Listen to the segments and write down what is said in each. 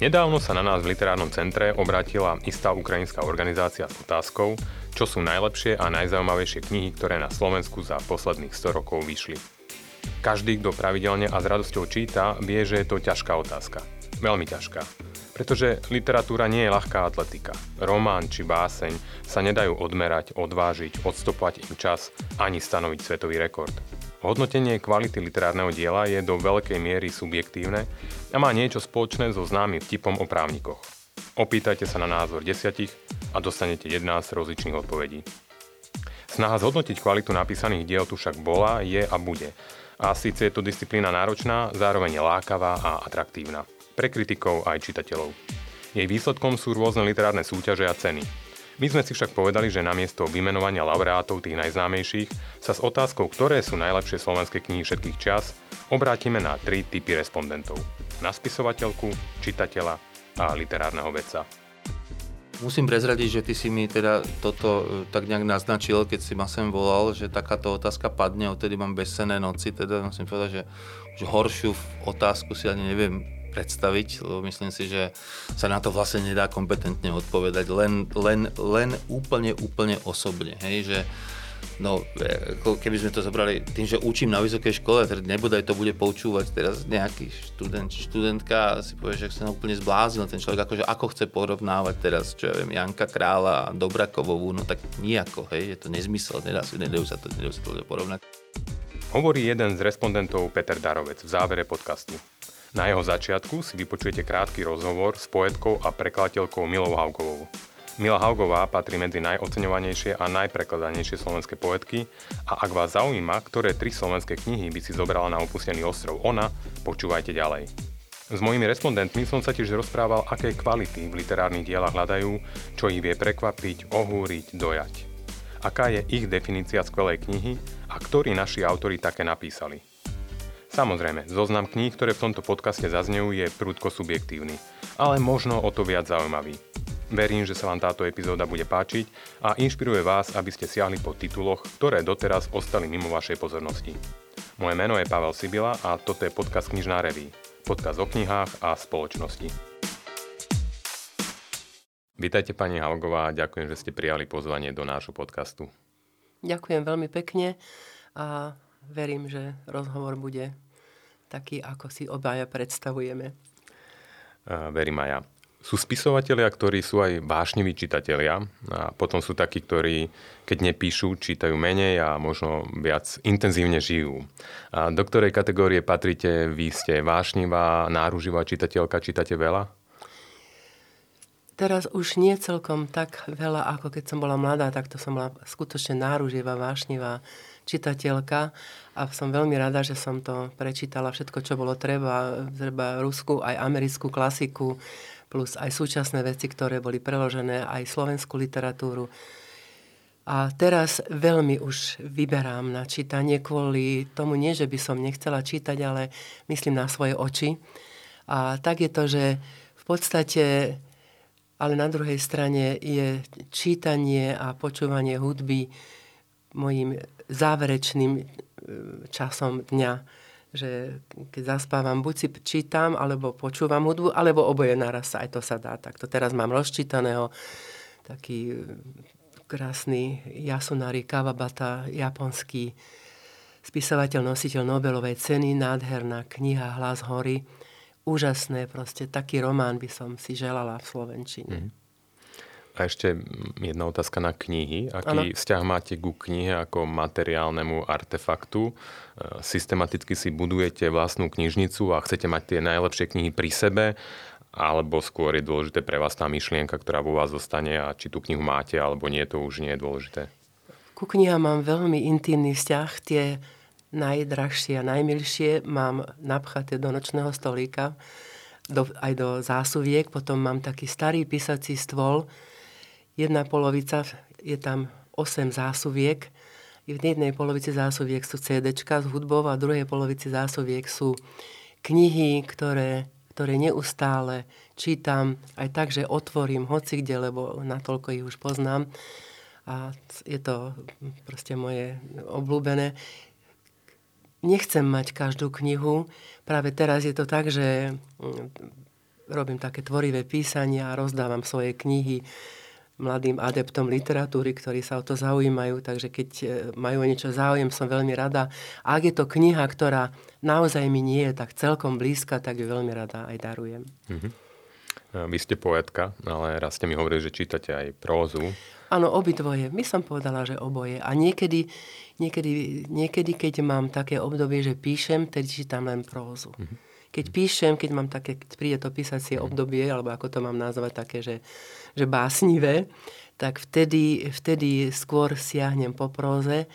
Nedávno sa na nás v literárnom centre obrátila istá ukrajinská organizácia s otázkou, čo sú najlepšie a najzaujímavejšie knihy, ktoré na Slovensku za posledných 100 rokov vyšli. Každý, kto pravidelne a s radosťou číta, vie, že je to ťažká otázka. Veľmi ťažká. Pretože literatúra nie je ľahká atletika. Román či báseň sa nedajú odmerať, odvážiť, odstopovať im čas ani stanoviť svetový rekord. Hodnotenie kvality literárneho diela je do veľkej miery subjektívne a má niečo spoločné so známym vtipom o právnikoch. Opýtajte sa na názor desiatich a dostanete 11 rozličných odpovedí. Snaha zhodnotiť kvalitu napísaných diel tu však bola, je a bude. A síce je to disciplína náročná, zároveň lákavá a atraktívna. Pre kritikov aj čitateľov. Jej výsledkom sú rôzne literárne súťaže a ceny. My sme si však povedali, že namiesto vymenovania laureátov tých najznámejších sa s otázkou, ktoré sú najlepšie slovenské knihy všetkých čas, obrátime na tri typy respondentov. Na spisovateľku, čitateľa a literárneho vedca. Musím prezradiť, že ty si mi teda toto e, tak nejak naznačil, keď si ma sem volal, že takáto otázka padne, odtedy mám bezsené noci, teda musím povedať, že, že horšiu otázku si ani neviem predstaviť, lebo myslím si, že sa na to vlastne nedá kompetentne odpovedať, len, len, len úplne, úplne osobne, hej, že No, keby sme to zobrali tým, že učím na vysokej škole, teda nebodaj to bude poučúvať teraz nejaký študent, študentka si povie, že sa úplne zbláznil ten človek, akože ako chce porovnávať teraz, čo ja viem, Janka Krála a Dobrakovovú, no tak nejako, hej, je to nezmysel, nedá sa, nedajú sa to, nedajú sa to porovnať. Hovorí jeden z respondentov Peter Darovec v závere podcastu. Na jeho začiatku si vypočujete krátky rozhovor s poetkou a prekladateľkou Milou Haugovou. Mila Haugová patrí medzi najoceňovanejšie a najprekladanejšie slovenské poetky a ak vás zaujíma, ktoré tri slovenské knihy by si zobrala na opustený ostrov ona, počúvajte ďalej. S mojimi respondentmi som sa tiež rozprával, aké kvality v literárnych dielach hľadajú, čo ich vie prekvapiť, ohúriť, dojať. Aká je ich definícia skvelej knihy a ktorí naši autori také napísali. Samozrejme, zoznam kníh, ktoré v tomto podcaste zaznejú, je prúdko subjektívny, ale možno o to viac zaujímavý. Verím, že sa vám táto epizóda bude páčiť a inšpiruje vás, aby ste siahli po tituloch, ktoré doteraz ostali mimo vašej pozornosti. Moje meno je Pavel Sibila a toto je podcast Knižná reví. Podcast o knihách a spoločnosti. Vítajte pani Halgová a ďakujem, že ste prijali pozvanie do nášho podcastu. Ďakujem veľmi pekne a verím, že rozhovor bude taký, ako si obaja predstavujeme. Verím aj ja. Sú spisovatelia, ktorí sú aj vášniví čitatelia a potom sú takí, ktorí keď nepíšu, čítajú menej a možno viac intenzívne žijú. A do ktorej kategórie patríte? Vy ste vášnivá, náruživá čitateľka, čítate veľa? Teraz už nie celkom tak veľa, ako keď som bola mladá, tak to som bola skutočne náruživá, vášnivá čitateľka a som veľmi rada, že som to prečítala všetko, čo bolo treba, treba ruskú aj americkú klasiku, plus aj súčasné veci, ktoré boli preložené, aj slovenskú literatúru. A teraz veľmi už vyberám na čítanie kvôli tomu, nie že by som nechcela čítať, ale myslím na svoje oči. A tak je to, že v podstate, ale na druhej strane je čítanie a počúvanie hudby mojim záverečným e, časom dňa. Že keď zaspávam, buď si čítam, alebo počúvam hudbu, alebo oboje naraz aj to sa dá. Tak to teraz mám rozčítaného taký e, krásny Yasunari Kawabata, japonský spisovateľ, nositeľ Nobelovej ceny, nádherná kniha Hlas hory. Úžasné, proste taký román by som si želala v Slovenčine. Mm. A ešte jedna otázka na knihy. Aký ano. vzťah máte ku knihe ako materiálnemu artefaktu? E, systematicky si budujete vlastnú knižnicu a chcete mať tie najlepšie knihy pri sebe? Alebo skôr je dôležité pre vás tá myšlienka, ktorá vo vás zostane a či tú knihu máte alebo nie, to už nie je dôležité? Ku knihám mám veľmi intimný vzťah. Tie najdrahšie a najmilšie mám napchaté do nočného stolíka, do, aj do zásuviek. Potom mám taký starý písací stôl, jedna polovica, je tam 8 zásuviek, v jednej polovici zásuviek sú CD s hudbou a v druhej polovici zásuviek sú knihy, ktoré, ktoré neustále čítam aj tak, že otvorím hoci kde, lebo natoľko ich už poznám. A je to proste moje obľúbené. Nechcem mať každú knihu. Práve teraz je to tak, že robím také tvorivé písania a rozdávam svoje knihy mladým adeptom literatúry, ktorí sa o to zaujímajú, takže keď e, majú niečo záujem, som veľmi rada. A ak je to kniha, ktorá naozaj mi nie je tak celkom blízka, tak ju veľmi rada aj darujem. Mm-hmm. Vy ste poetka, ale raz ste mi hovorili, že čítate aj prózu. Áno, obidvoje. My som povedala, že oboje. A niekedy, niekedy, niekedy keď mám také obdobie, že píšem, tedy čítam len prózu. Mm-hmm. Keď píšem, keď mám také, keď príde to písacie mhm. obdobie, alebo ako to mám nazvať, také, že, že básnivé, tak vtedy, vtedy skôr siahnem po próze,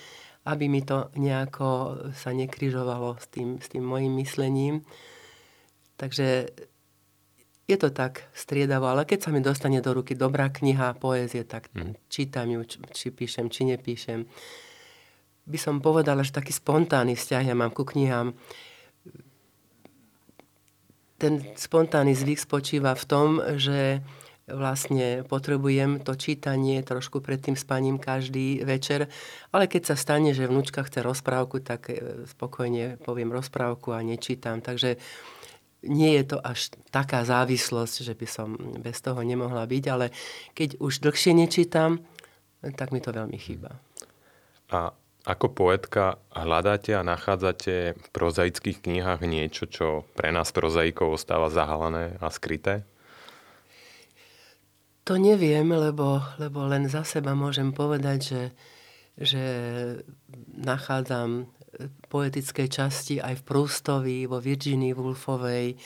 aby mi to nejako sa nekryžovalo s tým, s tým mojim myslením. Takže je to tak striedavo, ale keď sa mi dostane do ruky dobrá kniha poézie, tak mm. čítam ju, či píšem, či nepíšem. By som povedala, že taký spontánny vzťah ja mám ku knihám ten spontánny zvyk spočíva v tom, že vlastne potrebujem to čítanie trošku pred tým spaním každý večer, ale keď sa stane, že vnúčka chce rozprávku, tak e, spokojne poviem rozprávku a nečítam. Takže nie je to až taká závislosť, že by som bez toho nemohla byť, ale keď už dlhšie nečítam, tak mi to veľmi chýba. A ako poetka hľadáte a nachádzate v prozaických knihách niečo, čo pre nás prozaikov ostáva zahalené a skryté? To neviem, lebo, lebo len za seba môžem povedať, že, že nachádzam poetické časti aj v Prustovi, vo Virginii Woolfovej.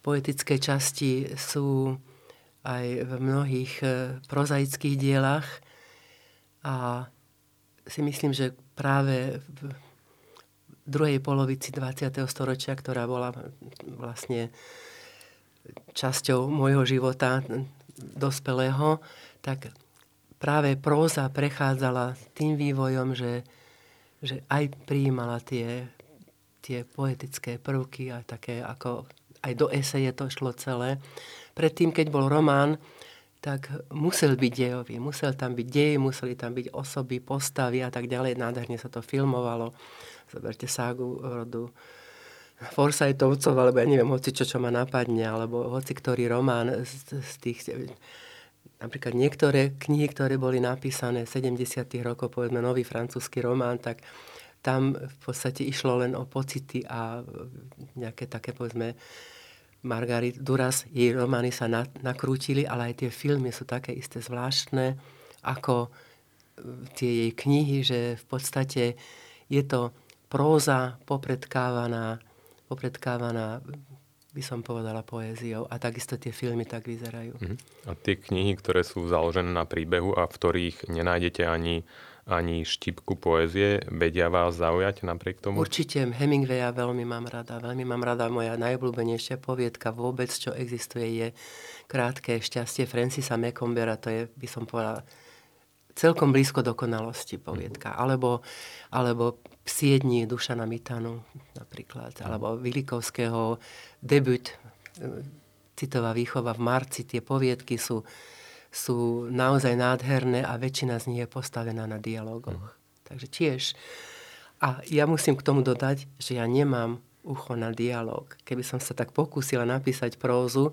Poetické časti sú aj v mnohých eh, prozaických dielach a si myslím, že práve v druhej polovici 20. storočia, ktorá bola vlastne časťou môjho života dospelého, tak práve próza prechádzala tým vývojom, že, že aj prijímala tie, tie poetické prvky a také ako aj do eseje to šlo celé. Predtým, keď bol román, tak musel byť dejový, musel tam byť dej, museli tam byť osoby, postavy a tak ďalej. Nádherne sa to filmovalo. Zoberte ságu rodu Forsytovcov, alebo ja neviem, hoci čo, čo ma napadne, alebo hoci ktorý román z, z tých... Napríklad niektoré knihy, ktoré boli napísané v 70. rokov, povedzme nový francúzsky román, tak tam v podstate išlo len o pocity a nejaké také, povedzme, Margarit Duras, jej romány sa na, nakrútili, ale aj tie filmy sú také isté zvláštne, ako e, tie jej knihy, že v podstate je to próza popredkávaná, popredkávaná by som povedala poéziou a takisto tie filmy tak vyzerajú. Uh-huh. A tie knihy, ktoré sú založené na príbehu a v ktorých nenájdete ani ani štipku poézie, vedia vás zaujať napriek tomu? Určite Hemingwaya veľmi mám rada. Veľmi mám rada. Moja najobľúbenejšia poviedka vôbec, čo existuje, je Krátke šťastie Francisa Mecombera. To je, by som povedala, celkom blízko dokonalosti poviedka. Mm. Alebo, alebo Psiedni Dušana Mitanu napríklad. Alebo Vilikovského debut Citová výchova v marci. Tie poviedky sú sú naozaj nádherné a väčšina z nich je postavená na dialogoch. Mm. Takže tiež. A ja musím k tomu dodať, že ja nemám ucho na dialog. Keby som sa tak pokúsila napísať prózu,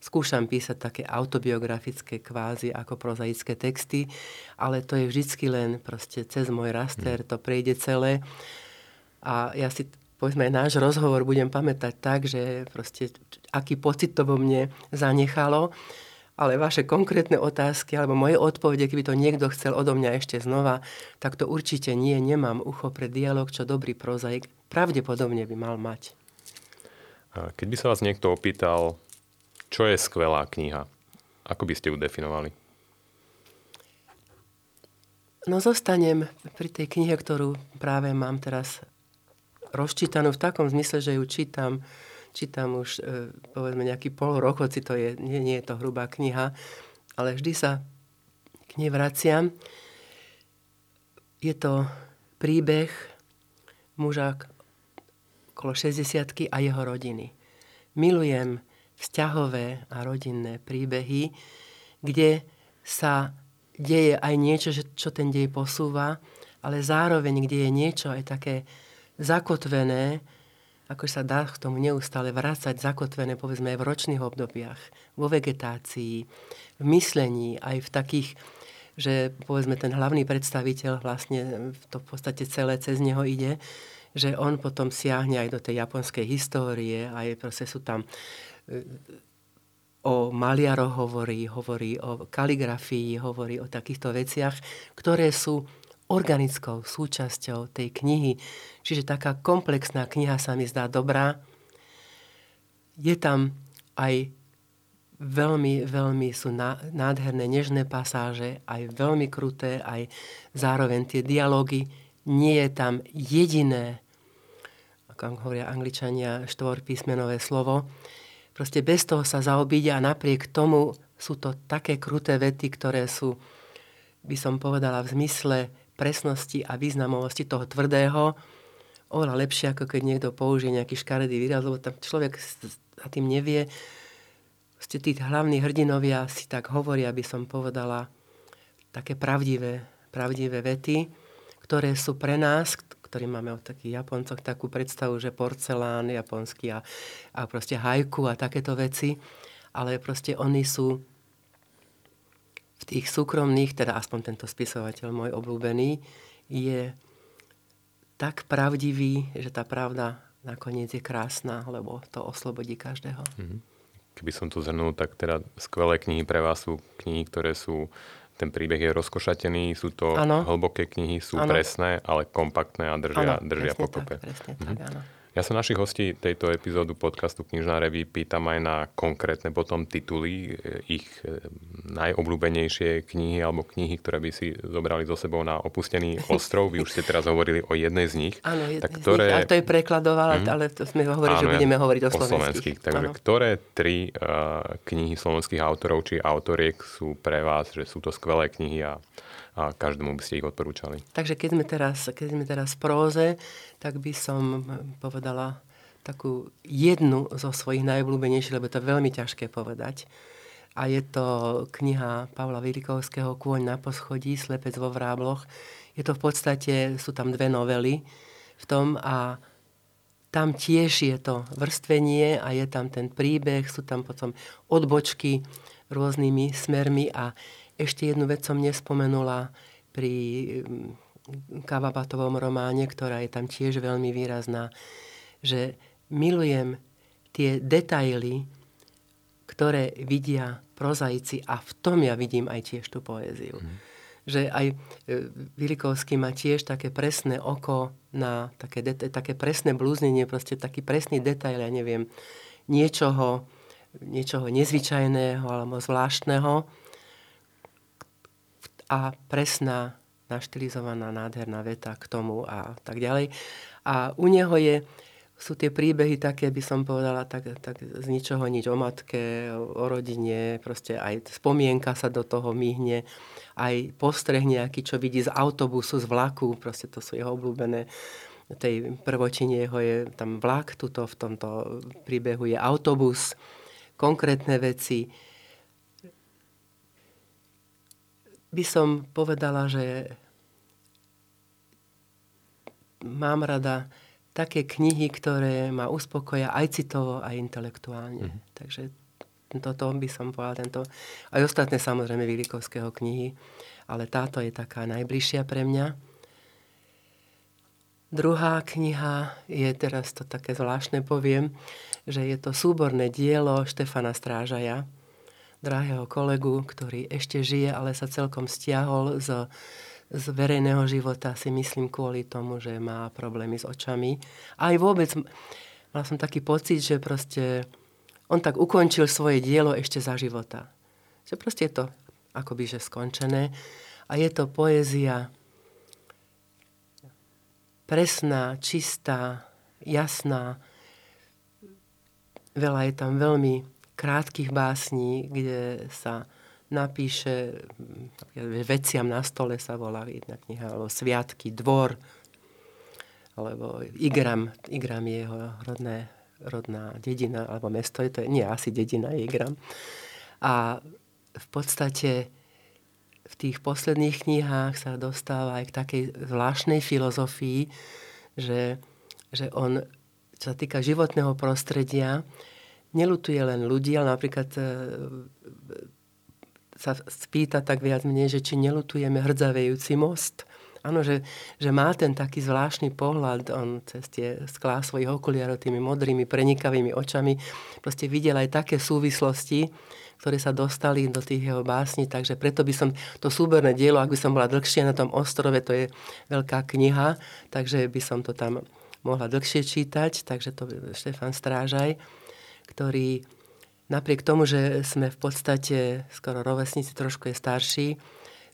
skúšam písať také autobiografické kvázi ako prozaické texty, ale to je vždycky len proste cez môj raster, to prejde celé. A ja si povedzme náš rozhovor budem pamätať tak, že proste aký pocit to vo mne zanechalo ale vaše konkrétne otázky alebo moje odpovede, keby to niekto chcel odo mňa ešte znova, tak to určite nie, nemám ucho pre dialog, čo dobrý prozaik pravdepodobne by mal mať. Keď by sa vás niekto opýtal, čo je skvelá kniha, ako by ste ju definovali? No zostanem pri tej knihe, ktorú práve mám teraz rozčítanú v takom zmysle, že ju čítam čítam už e, povedzme nejaký pol rok, hoci to je, nie, nie je to hrubá kniha, ale vždy sa k nej vraciam. Je to príbeh muža okolo 60 a jeho rodiny. Milujem vzťahové a rodinné príbehy, kde sa deje aj niečo, čo ten dej posúva, ale zároveň, kde je niečo aj také zakotvené, ako sa dá k tomu neustále vrácať zakotvené, povedzme, aj v ročných obdobiach, vo vegetácii, v myslení, aj v takých, že povedzme ten hlavný predstaviteľ, vlastne to v podstate celé cez neho ide, že on potom siahne aj do tej japonskej histórie, aj proste sú tam o maliaroch hovorí, hovorí o kaligrafii, hovorí o takýchto veciach, ktoré sú organickou súčasťou tej knihy. Čiže taká komplexná kniha sa mi zdá dobrá. Je tam aj veľmi, veľmi sú nádherné, nežné pasáže, aj veľmi kruté, aj zároveň tie dialógy. Nie je tam jediné, ako hovoria angličania, štvorpísmenové slovo. Proste bez toho sa zaobíde a napriek tomu sú to také kruté vety, ktoré sú, by som povedala, v zmysle presnosti a významovosti toho tvrdého oveľa lepšie, ako keď niekto použije nejaký škaredý výraz, lebo tam človek a tým nevie. Ste tí hlavní hrdinovia si tak hovoria, aby som povedala, také pravdivé, pravdivé vety, ktoré sú pre nás, ktorí máme o takých Japoncoch takú predstavu, že porcelán japonský a, a proste hajku a takéto veci, ale proste oni sú v tých súkromných, teda aspoň tento spisovateľ môj obľúbený, je tak pravdivý, že tá pravda nakoniec je krásna, lebo to oslobodí každého. Mhm. Keby som to zhrnul, tak teda skvelé knihy pre vás sú knihy, ktoré sú ten príbeh je rozkošatený, sú to ano. hlboké knihy, sú ano. presné, ale kompaktné a držia, ano, držia pokope. Tak, presne mhm. tak, áno. Ja sa našich hostí tejto epizódu podcastu Knižná revy pýtam aj na konkrétne potom tituly, e, ich e, najobľúbenejšie knihy alebo knihy, ktoré by si zobrali so sebou na opustený ostrov. Vy už ste teraz hovorili o jednej z nich. Áno, tak ktoré... ale to je prekladovala, mm. ale to sme hovorili, Áno, že budeme hovoriť o, o slovenských. slovenských. Takže Áno. ktoré tri uh, knihy slovenských autorov či autoriek sú pre vás, že sú to skvelé knihy a a každému by ste ich odporúčali. Takže keď sme teraz, keď sme teraz v próze, tak by som povedala takú jednu zo svojich najobľúbenejších, lebo to je veľmi ťažké povedať. A je to kniha Pavla Vilikovského Kôň na poschodí, Slepec vo vrábloch. Je to v podstate, sú tam dve novely v tom a tam tiež je to vrstvenie a je tam ten príbeh, sú tam potom odbočky rôznymi smermi a ešte jednu vec som nespomenula pri mm, Kavabatovom románe, ktorá je tam tiež veľmi výrazná, že milujem tie detaily, ktoré vidia prozaici a v tom ja vidím aj tiež tú poéziu. Mm. Že aj e, Vilikovský má tiež také presné oko na také, deta- také presné blúznenie, proste taký presný detail, ja neviem, niečoho, niečoho nezvyčajného alebo zvláštneho, a presná, naštilizovaná, nádherná veta k tomu a tak ďalej. A u neho je, sú tie príbehy také, by som povedala, tak, tak z ničoho nič o matke, o rodine, proste aj spomienka sa do toho myhne, aj postreh nejaký, čo vidí z autobusu, z vlaku, proste to sú jeho obľúbené tej prvotine jeho je tam vlak, tuto v tomto príbehu je autobus, konkrétne veci, by som povedala, že mám rada také knihy, ktoré ma uspokoja aj citovo, aj intelektuálne. Mm. Takže toto by som povedala, tento, aj ostatné samozrejme Vilikovského knihy, ale táto je taká najbližšia pre mňa. Druhá kniha je, teraz to také zvláštne poviem, že je to súborné dielo Štefana Strážaja, drahého kolegu, ktorý ešte žije, ale sa celkom stiahol z, z verejného života, si myslím kvôli tomu, že má problémy s očami. Aj vôbec mal som taký pocit, že proste on tak ukončil svoje dielo ešte za života. Že proste je to akoby že skončené. A je to poézia presná, čistá, jasná. Veľa je tam veľmi krátkých básní, kde sa napíše, veciam na stole sa volá jedna kniha, alebo Sviatky, Dvor, alebo Igram, Igram je jeho rodné, rodná dedina, alebo mesto, je to nie asi dedina, je Igram. A v podstate v tých posledných knihách sa dostáva aj k takej zvláštnej filozofii, že, že on čo sa týka životného prostredia, nelutuje len ľudí, ale napríklad e, sa spýta tak viac menej, že či nelutujeme hrdzavejúci most. Áno, že, že má ten taký zvláštny pohľad, on cez tie sklá svojich okuliarov tými modrými, prenikavými očami, proste videl aj také súvislosti, ktoré sa dostali do tých jeho básní, takže preto by som to súberné dielo, ak by som bola dlhšie na tom ostrove, to je veľká kniha, takže by som to tam mohla dlhšie čítať, takže to Štefan Strážaj, ktorý napriek tomu, že sme v podstate skoro rovesníci, trošku je starší,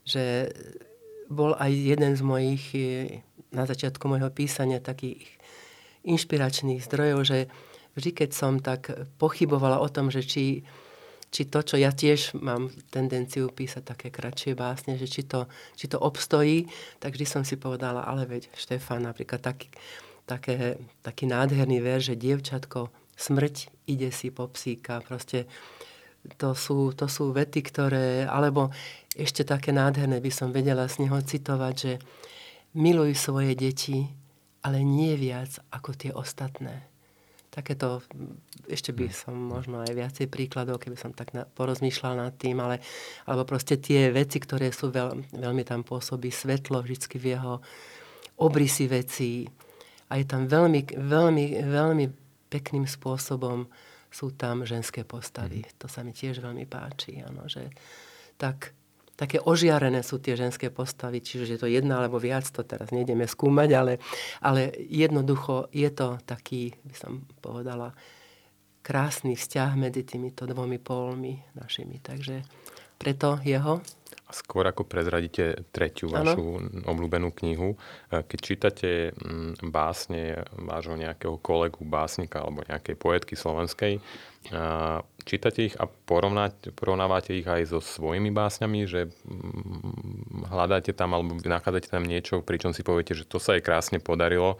že bol aj jeden z mojich na začiatku môjho písania takých inšpiračných zdrojov, že vždy, keď som tak pochybovala o tom, že či, či to, čo ja tiež mám tendenciu písať také kratšie básne, že či to, či to obstojí, tak vždy som si povedala, ale veď Štefan napríklad taký, také, taký nádherný ver, že dievčatko smrť ide si po psíka. Proste to sú, to sú vety, ktoré, alebo ešte také nádherné by som vedela z neho citovať, že miluj svoje deti, ale nie viac ako tie ostatné. Takéto, ešte by som možno aj viacej príkladov, keby som tak na, porozmýšľal nad tým, ale, alebo proste tie veci, ktoré sú veľ, veľmi tam pôsobí svetlo vždy v jeho obrysy veci. A je tam veľmi, veľmi, veľmi pekným spôsobom sú tam ženské postavy. Mm. To sa mi tiež veľmi páči. Ano, že tak, také ožiarené sú tie ženské postavy, čiže je to jedna alebo viac, to teraz nejdeme skúmať, ale, ale jednoducho je to taký, by som povedala, krásny vzťah medzi týmito dvomi pólmi našimi. Takže preto jeho Skôr ako prezradíte tretiu vašu ano. obľúbenú knihu, e, keď čítate mm, básne vášho nejakého kolegu, básnika alebo nejakej poetky slovenskej, e, čítate ich a porovnávate ich aj so svojimi básňami, že mm, hľadáte tam alebo nachádzate tam niečo, pričom si poviete, že to sa jej krásne podarilo,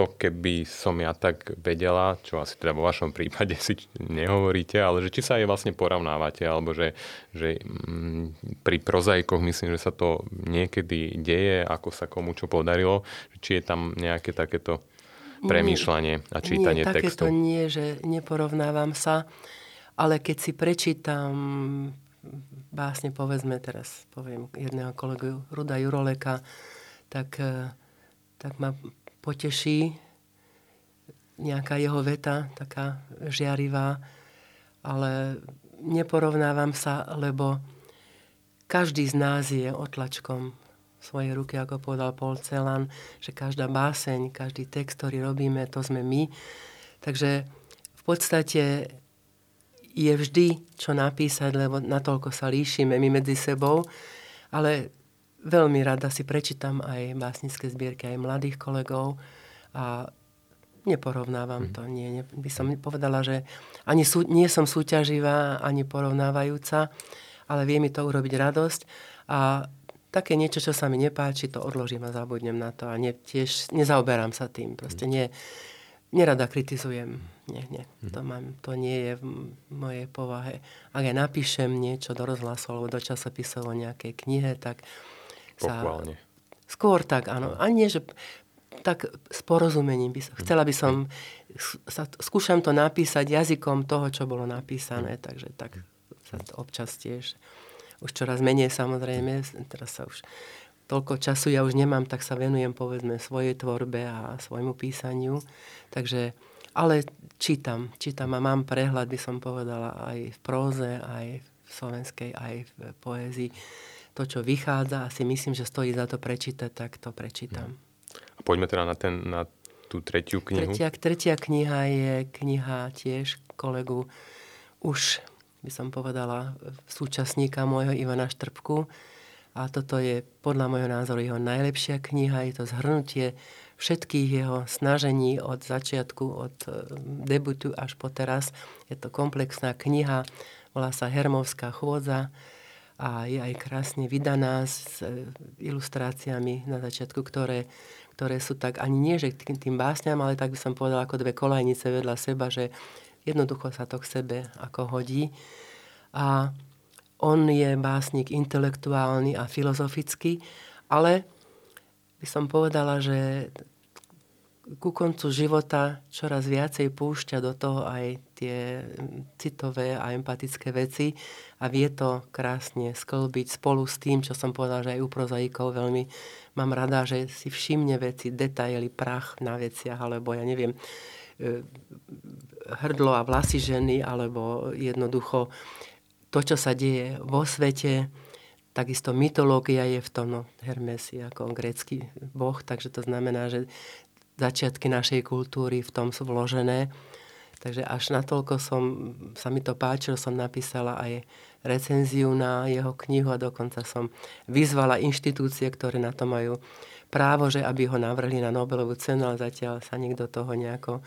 to, keby som ja tak vedela, čo asi teda vo vašom prípade si nehovoríte, ale že či sa aj vlastne porovnávate, alebo že, že mm, pri prozaikoch myslím, že sa to niekedy deje, ako sa komu čo podarilo, či je tam nejaké takéto premýšľanie a čítanie nie, textu. takéto nie, že neporovnávam sa, ale keď si prečítam básne, povedzme teraz, poviem jedného kolegu Ruda Juroleka, tak, eh, tak ma poteší. Nejaká jeho veta, taká žiarivá, ale neporovnávam sa, lebo každý z nás je otlačkom svojej ruky, ako povedal Paul Celan, že každá báseň, každý text, ktorý robíme, to sme my. Takže v podstate je vždy čo napísať, lebo natoľko sa líšime my medzi sebou, ale veľmi rada si prečítam aj básnické zbierky aj mladých kolegov a neporovnávam mm. to. Nie, nie, by som povedala, že ani sú, nie som súťaživá, ani porovnávajúca, ale vie mi to urobiť radosť a také niečo, čo sa mi nepáči, to odložím a zabudnem na to a ne, tiež nezaoberám sa tým. Proste nie, nerada kritizujem. Nie, nie. Mm. To, mám, to nie je v mojej povahe. Ak aj napíšem niečo do rozhlasu alebo do časopisov o nejakej knihe, tak Pochválne. Skôr tak, áno. A nie, že tak s porozumením. By, chcela by som, sa, skúšam to napísať jazykom toho, čo bolo napísané, takže tak sa to občas tiež, už čoraz menej samozrejme, teraz sa už toľko času ja už nemám, tak sa venujem povedzme svojej tvorbe a svojmu písaniu. Takže, ale čítam, čítam a mám prehľad, by som povedala, aj v próze, aj v slovenskej, aj v poézii to, čo vychádza a si myslím, že stojí za to prečítať, tak to prečítam. A poďme teda na, ten, na tú tretiu knihu. Tretia, tretia kniha je kniha tiež kolegu už, by som povedala, súčasníka môjho Ivana Štrbku. A toto je podľa môjho názoru jeho najlepšia kniha. Je to zhrnutie všetkých jeho snažení od začiatku, od e, debutu až po teraz. Je to komplexná kniha, volá sa Hermovská chôdza a je aj krásne vydaná s e, ilustráciami na začiatku, ktoré, ktoré sú tak ani nie, že k tým básňam, ale tak by som povedala ako dve kolajnice vedľa seba, že jednoducho sa to k sebe ako hodí. A on je básnik intelektuálny a filozofický, ale by som povedala, že ku koncu života čoraz viacej púšťa do toho aj tie citové a empatické veci a vie to krásne sklbiť spolu s tým, čo som povedal, že aj u prozaikov veľmi mám rada, že si všimne veci, detaily, prach na veciach, alebo ja neviem, e, hrdlo a vlasy ženy, alebo jednoducho to, čo sa deje vo svete, Takisto mytológia je v tom, no Hermes je ako grécky boh, takže to znamená, že začiatky našej kultúry v tom sú vložené. Takže až natoľko som, sa mi to páčilo, som napísala aj recenziu na jeho knihu a dokonca som vyzvala inštitúcie, ktoré na to majú právo, že aby ho navrhli na Nobelovú cenu, ale zatiaľ sa nikto toho nejako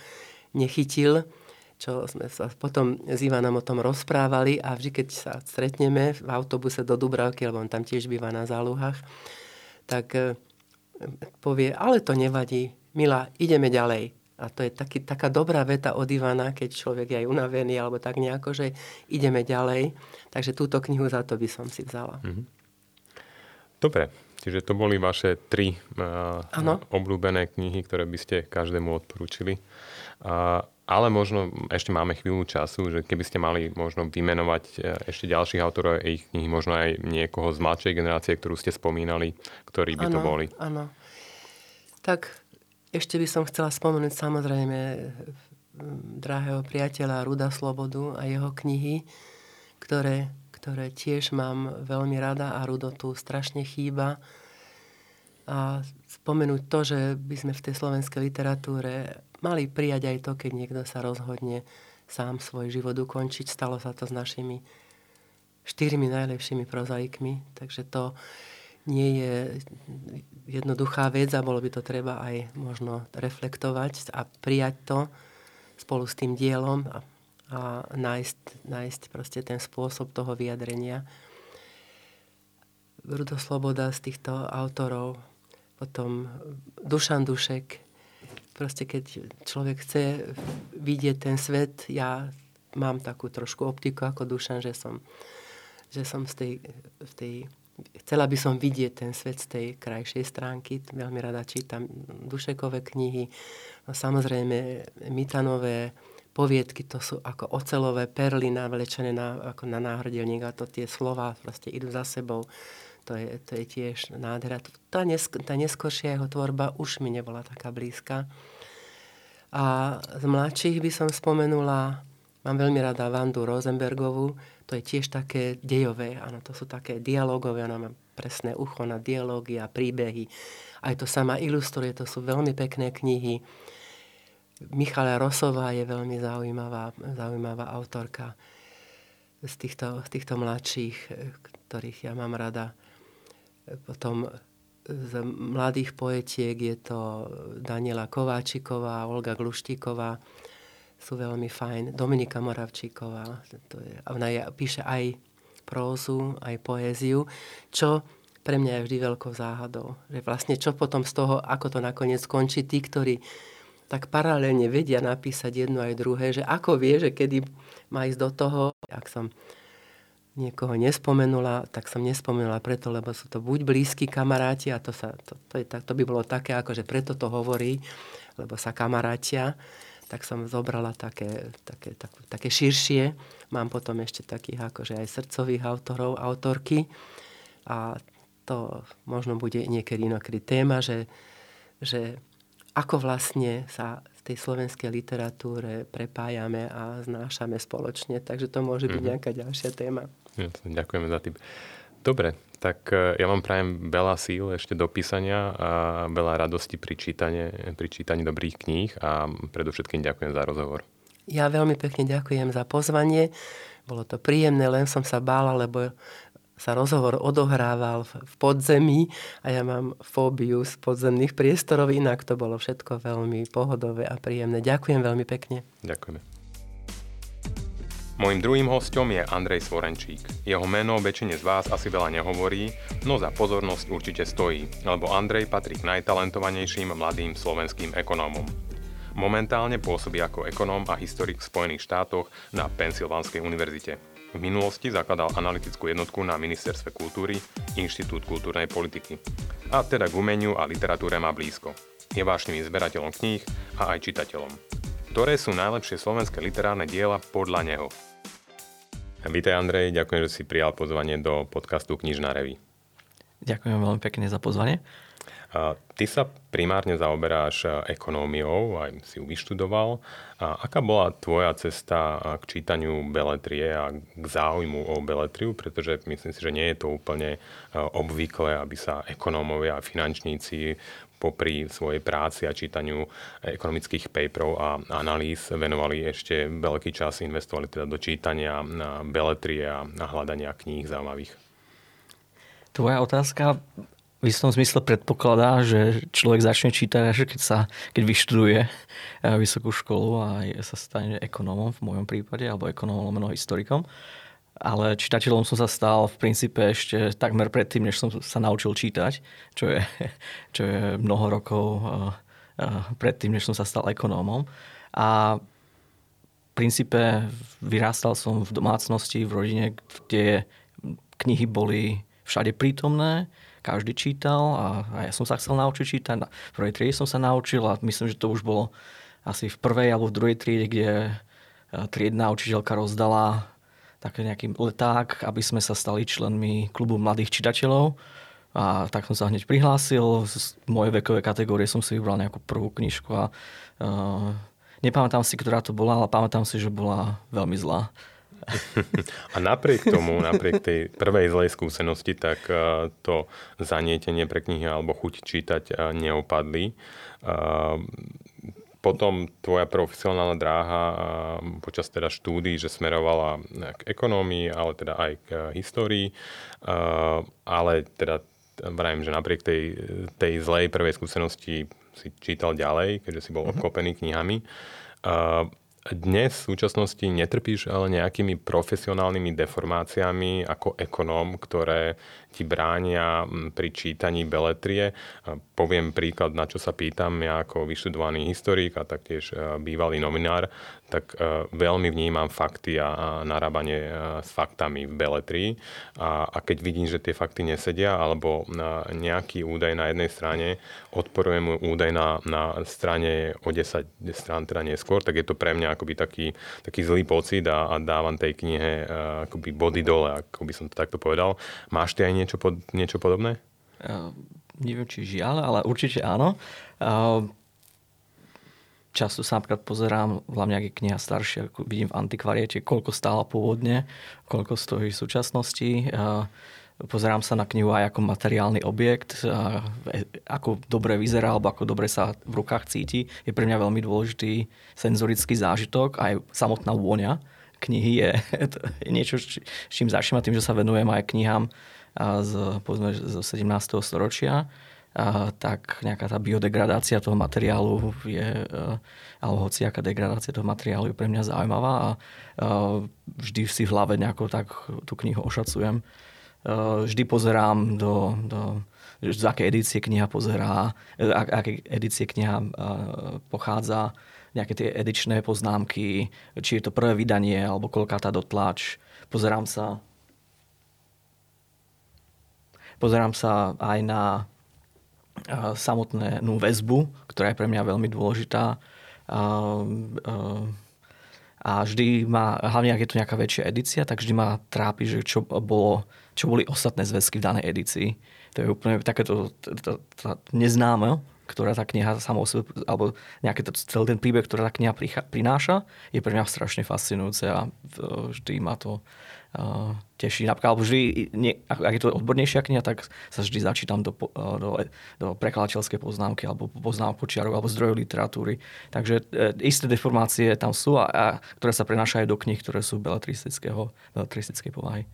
nechytil čo sme sa potom s Ivanom o tom rozprávali a vždy, keď sa stretneme v autobuse do Dubravky, lebo on tam tiež býva na záluhách, tak e, povie, ale to nevadí, Mila, ideme ďalej. A to je taký, taká dobrá veta od Ivana, keď človek je aj unavený, alebo tak nejako, že ideme ďalej. Takže túto knihu za to by som si vzala. Mm-hmm. Dobre, čiže to boli vaše tri uh, obľúbené knihy, ktoré by ste každému odporúčili. Uh, ale možno ešte máme chvíľu času, že keby ste mali možno vymenovať e, ešte ďalších autorov ich knihy, možno aj niekoho z mladšej generácie, ktorú ste spomínali, ktorí by ano, to boli. Áno. Tak ešte by som chcela spomenúť samozrejme drahého priateľa Ruda Slobodu a jeho knihy, ktoré, ktoré tiež mám veľmi rada a Rudo tu strašne chýba. A spomenúť to, že by sme v tej slovenskej literatúre mali prijať aj to, keď niekto sa rozhodne sám svoj život ukončiť. Stalo sa to s našimi štyrmi najlepšími prozaikmi, takže to nie je jednoduchá vec a bolo by to treba aj možno reflektovať a prijať to spolu s tým dielom a, a nájsť, nájsť proste ten spôsob toho vyjadrenia. Rudo Sloboda z týchto autorov, potom Dušan Dušek, proste keď človek chce vidieť ten svet, ja mám takú trošku optiku ako Dušan, že som, že som z tej, v tej chcela by som vidieť ten svet z tej krajšej stránky. Veľmi rada čítam Dušekové knihy. No, samozrejme, Mitanové poviedky, to sú ako ocelové perly navlečené na, ako na náhrdelník a to tie slova proste idú za sebou. To je, to je tiež nádhera. Tá, nesk- tá neskoršia jeho tvorba už mi nebola taká blízka. A z mladších by som spomenula, mám veľmi rada Vandu Rosenbergovú, to je tiež také dejové, áno, to sú také dialogové, ona má presné ucho na dialógy a príbehy. Aj to sama ilustruje, to sú veľmi pekné knihy. Michala Rosová je veľmi zaujímavá, zaujímavá autorka z týchto, z týchto mladších, ktorých ja mám rada. Potom z mladých poetiek je to Daniela Kováčiková, Olga Gluštíková, sú veľmi fajn. Dominika Moravčíková, to je, ona je, píše aj prózu, aj poéziu, čo pre mňa je vždy veľkou záhadou. Že vlastne čo potom z toho, ako to nakoniec skončí, tí, ktorí tak paralelne vedia napísať jedno aj druhé, že ako vie, že kedy má ísť do toho, ak som niekoho nespomenula, tak som nespomenula preto, lebo sú to buď blízki kamaráti, a to, sa, to, to, je, to by bolo také, ako že preto to hovorí, lebo sa kamarátia, tak som zobrala také, také, tak, také širšie. Mám potom ešte takých akože aj srdcových autorov, autorky. A to možno bude niekedy inokedy téma, že, že ako vlastne sa v tej slovenskej literatúre prepájame a znášame spoločne. Takže to môže byť mm-hmm. nejaká ďalšia téma. Jasne, ďakujeme za tým. Dobre, tak e, ja vám prajem veľa síl ešte do písania a veľa radosti pri čítaní, pri čítaní dobrých kníh a predovšetkým ďakujem za rozhovor. Ja veľmi pekne ďakujem za pozvanie. Bolo to príjemné, len som sa bála, lebo sa rozhovor odohrával v podzemí a ja mám fóbiu z podzemných priestorov, inak to bolo všetko veľmi pohodové a príjemné. Ďakujem veľmi pekne. Ďakujeme. Mojím druhým hostom je Andrej Svorenčík. Jeho meno väčšine z vás asi veľa nehovorí, no za pozornosť určite stojí, lebo Andrej patrí k najtalentovanejším mladým slovenským ekonómom. Momentálne pôsobí ako ekonóm a historik v Spojených štátoch na Pensylvánskej univerzite. V minulosti zakladal analytickú jednotku na Ministerstve kultúry, Inštitút kultúrnej politiky. A teda k umeniu a literatúre má blízko. Je vášnivým zberateľom kníh a aj čitateľom. Ktoré sú najlepšie slovenské literárne diela podľa neho? Vítaj Andrej, ďakujem, že si prijal pozvanie do podcastu Knižná revy. Ďakujem veľmi pekne za pozvanie. Ty sa primárne zaoberáš ekonómiou, aj si ju vyštudoval. A aká bola tvoja cesta k čítaniu beletrie a k záujmu o beletriu? Pretože myslím si, že nie je to úplne obvyklé, aby sa ekonómovia a finančníci popri svojej práci a čítaniu ekonomických paperov a analýz venovali ešte veľký čas, investovali teda do čítania beletrie a hľadania kníh zaujímavých. Tvoja otázka v istom zmysle predpokladá, že človek začne čítať až keď, sa, keď vyštuduje eh, vysokú školu a sa stane ekonómom v mojom prípade, alebo ekonómom lomeno historikom. Ale čitateľom som sa stal v princípe ešte takmer predtým, než som sa naučil čítať, čo je, čo je mnoho rokov eh, eh, predtým, než som sa stal ekonómom. A v princípe vyrástal som v domácnosti, v rodine, kde knihy boli všade prítomné, každý čítal a, a ja som sa chcel naučiť čítať. V prvej triede som sa naučil a myslím, že to už bolo asi v prvej alebo v druhej triede, kde e, triedna učiteľka rozdala taký nejaký leták, aby sme sa stali členmi klubu mladých čitateľov. A tak som sa hneď prihlásil. Z mojej vekovej kategórie som si vybral nejakú prvú knižku a uh, nepamätám si, ktorá to bola, ale pamätám si, že bola veľmi zlá. A napriek tomu, napriek tej prvej zlej skúsenosti, tak eh, to zanietenie pre knihy alebo chuť čítať eh, neopadli. Potom tvoja profesionálna dráha počas teda štúdií, že smerovala k ekonómii, ale teda aj k histórii, ale teda vrajím, že napriek tej, tej zlej prvej skúsenosti si čítal ďalej, keďže si bol mhm. obklopený knihami dnes v súčasnosti netrpíš ale nejakými profesionálnymi deformáciami ako ekonóm, ktoré ti bránia pri čítaní beletrie. Poviem príklad, na čo sa pýtam ja ako vyštudovaný historik a taktiež e, bývalý novinár, tak e, veľmi vnímam fakty a narábanie e, s faktami v beletrii. A, a keď vidím, že tie fakty nesedia, alebo nejaký údaj na jednej strane odporuje mu údaj na, na strane o 10 strán teda neskôr, tak je to pre mňa akoby taký, taký zlý pocit a, a dávam tej knihe akoby body dole, ako by som to takto povedal. Máš ty aj niečo, pod, niečo podobné? Uh, neviem, či žiaľ, ale určite áno. Uh, často sa napríklad pozerám, hlavne ak je kniha staršia, ako vidím v antikvariete, koľko stála pôvodne, koľko stojí v súčasnosti. Uh, pozerám sa na knihu aj ako materiálny objekt, ako dobre vyzerá alebo ako dobre sa v rukách cíti. Je pre mňa veľmi dôležitý senzorický zážitok, aj samotná vôňa knihy je, je niečo, čím začnem tým, že sa venujem aj knihám z, povedzme, z 17. storočia, tak nejaká tá biodegradácia toho materiálu je, a, alebo hociaká degradácia toho materiálu je pre mňa zaujímavá a, a vždy si v hlave nejako tak tú knihu ošacujem. A, vždy pozerám do, do z aké edície kniha pozerá, aké edície kniha pochádza, nejaké tie edičné poznámky, či je to prvé vydanie, alebo koľká tá dotlač. Pozerám sa Pozerám sa aj na samotnú väzbu, ktorá je pre mňa veľmi dôležitá. A vždy ma, hlavne ak je to nejaká väčšia edícia, tak vždy ma trápi, že čo, bolo, čo boli ostatné zväzky v danej edícii. To je úplne takéto neznáme, ktorá tá kniha samou sebe, alebo nejaký to, celý ten príbeh, ktorá tá kniha prináša, je pre mňa strašne fascinujúce a vždy ma to teší. Napríklad, alebo vždy, nie, ak je to odbornejšia kniha, tak sa vždy začítam do, do, do prekladateľskej poznámky alebo poznám počiarov alebo zdrojov literatúry. Takže e, isté deformácie tam sú, a, a, ktoré sa prenášajú do kníh, ktoré sú beletristickej povahy.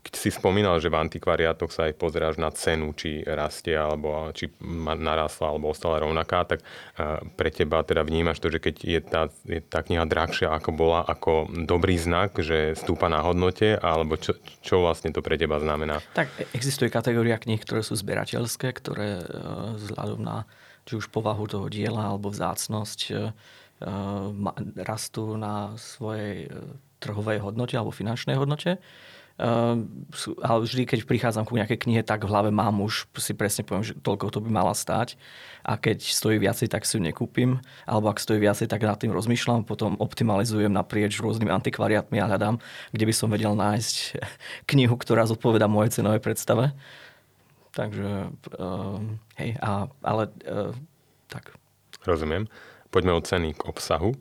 Keď si spomínal, že v antikvariátoch sa aj pozeráš na cenu, či rastie, alebo či narastla, alebo ostala rovnaká, tak e, pre teba teda vnímaš to, že keď je tá, je tá kniha drahšia, ako bola, ako dobrý znak, že stúpa na hodnote, alebo čo, čo vlastne to pre teba znamená? Tak existuje kategória kníh, ktoré sú zberateľské, ktoré e, vzhľadom na či už povahu toho diela alebo vzácnosť e, rastú na svojej trhovej hodnote alebo finančnej hodnote ale vždy, keď prichádzam ku nejakej knihe, tak v hlave mám už, si presne poviem, že toľko to by mala stať. A keď stojí viacej, tak si ju nekúpim. Alebo ak stojí viacej, tak nad tým rozmýšľam, potom optimalizujem naprieč rôznymi antikvariátmi a hľadám, kde by som vedel nájsť knihu, ktorá zodpoveda mojej cenovej predstave. Takže, uh, hej, a, ale uh, tak. Rozumiem. Poďme od ceny k obsahu.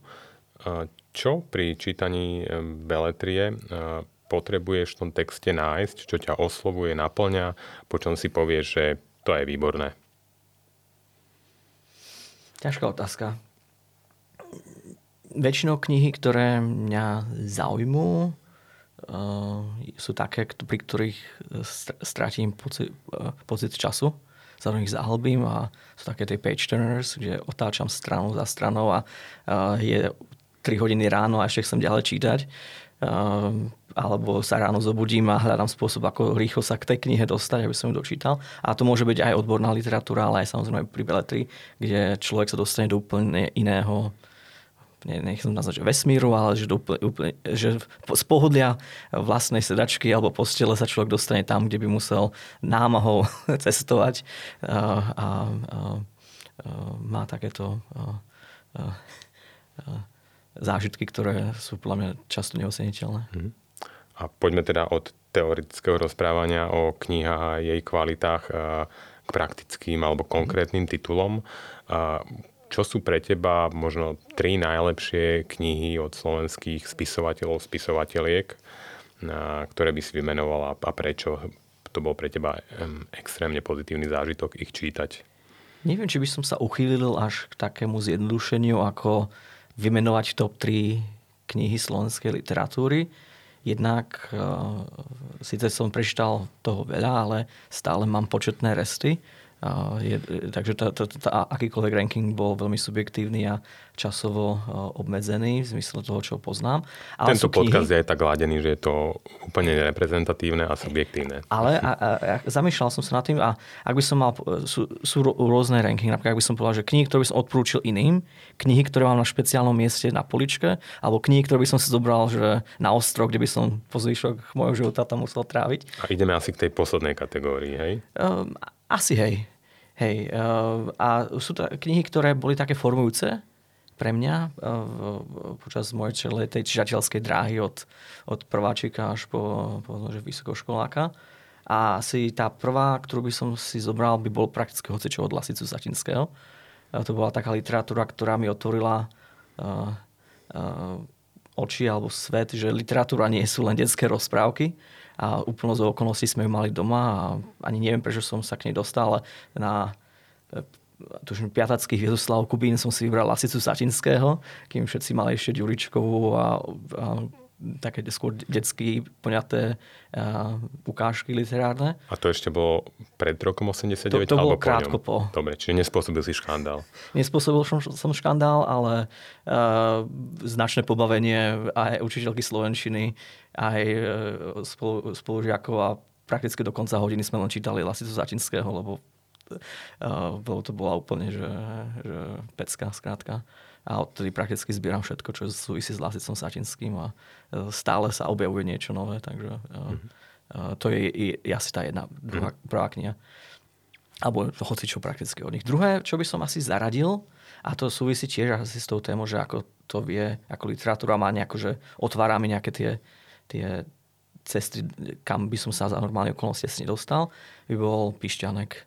Čo pri čítaní beletrie potrebuješ v tom texte nájsť, čo ťa oslovuje, naplňa, počom si povieš, že to je výborné? Ťažká otázka. Väčšinou knihy, ktoré mňa zaujmú, sú také, pri ktorých stratím pocit, pocit času zároveň ich zahlbím a sú také tie page turners, kde otáčam stranu za stranou a je 3 hodiny ráno a ešte chcem ďalej čítať. Alebo sa ráno zobudím a hľadám spôsob, ako rýchlo sa k tej knihe dostať, aby som ju dočítal. A to môže byť aj odborná literatúra, ale aj samozrejme pri beletri, kde človek sa dostane do úplne iného nechcem nazvať, že vesmíru, ale že, úplne, úplne, že z pohodlia vlastnej sedačky alebo postele sa človek dostane tam, kde by musel námahou cestovať a, a, a, a má takéto a, a, a zážitky, ktoré sú podľa mňa často neoceniteľné. Mhm. A poďme teda od teoretického rozprávania o knihách a jej kvalitách k praktickým alebo konkrétnym titulom. Čo sú pre teba možno tri najlepšie knihy od slovenských spisovateľov, spisovateľiek, ktoré by si vymenovala a prečo to bol pre teba extrémne pozitívny zážitok ich čítať? Neviem, či by som sa uchýlil až k takému zjednodušeniu, ako vymenovať top 3 knihy slovenskej literatúry. Jednak, uh, síce som prečítal toho veľa, ale stále mám početné resty je, takže tá, tá, tá, akýkoľvek ranking bol veľmi subjektívny a časovo obmedzený v zmysle toho, čo poznám. Ale Tento podcast knihy, je tak ladený, že je to úplne reprezentatívne a subjektívne. Ale a, a, a, zamýšľal som sa nad tým a ak by som mal, sú, sú rôzne ranking, napríklad ak by som povedal, že knihy, ktoré by som odporúčil iným, knihy, ktoré mám na špeciálnom mieste na poličke, alebo knihy, ktoré by som si zobral že na ostro, kde by som po zvyšok môjho života tam musel tráviť. A ideme asi k tej poslednej kategórii, hej? Um, asi hej. Hej. Uh, a sú to knihy, ktoré boli také formujúce pre mňa uh, počas mojej tej čitateľskej dráhy od, od prváčika až po, po že vysokoškoláka. A asi tá prvá, ktorú by som si zobral, by bol prakticky hocičo od Lasicu Satinského. Uh, to bola taká literatúra, ktorá mi otvorila uh, uh, oči alebo svet, že literatúra nie sú len detské rozprávky, a úplne z okolností sme ju mali doma a ani neviem, prečo som sa k nej dostal, ale na e, tuším, piatacký Viezoslav Kubín som si vybral Lasicu Satinského, kým všetci mali ešte Ďuričkovú a, a také skôr detsky poňaté uh, ukážky literárne. A to ešte bolo pred rokom 89? To, to bolo krátko po, po. Dobre, čiže nespôsobil si škandál. Nespôsobil som, som škandál, ale uh, značné pobavenie aj učiteľky Slovenčiny, aj uh, spolu, spolužiakov a prakticky do konca hodiny sme len čítali Lasicu Zatinského, lebo uh, to bola úplne že, že pecka, skrátka a odtedy prakticky zbieram všetko, čo súvisí s Lasicom Satinským a e, stále sa objavuje niečo nové, takže mm-hmm. to je, je, je asi tá jedna druhá, mm-hmm. prvá kniha. Alebo hoci čo prakticky od nich. Druhé, čo by som asi zaradil, a to súvisí tiež asi s tou témou, že ako to vie, ako literatúra má nejako, že otvára mi nejaké tie, tie cesty, kam by som sa za normálne okolnosti s nedostal, by bol Pišťanek,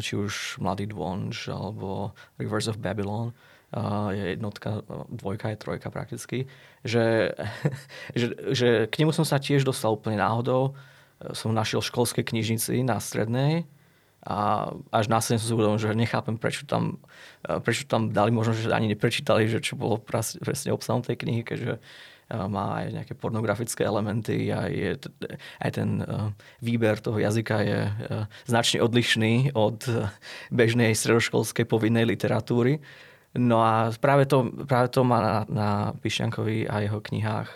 či už Mladý dvonž, alebo Rivers of Babylon je jednotka, dvojka je trojka prakticky, že, že, že k nemu som sa tiež dostal úplne náhodou. Som našiel v školskej knižnici na strednej a až následne som si uvedomil, že nechápem, prečo tam, prečo tam dali, možno, že ani neprečítali, že čo bolo presne obsahom tej knihy, keďže má aj nejaké pornografické elementy a je, aj ten výber toho jazyka je značne odlišný od bežnej stredoškolskej povinnej literatúry. No a práve to, práve to má na, na Pišťankovi a jeho knihách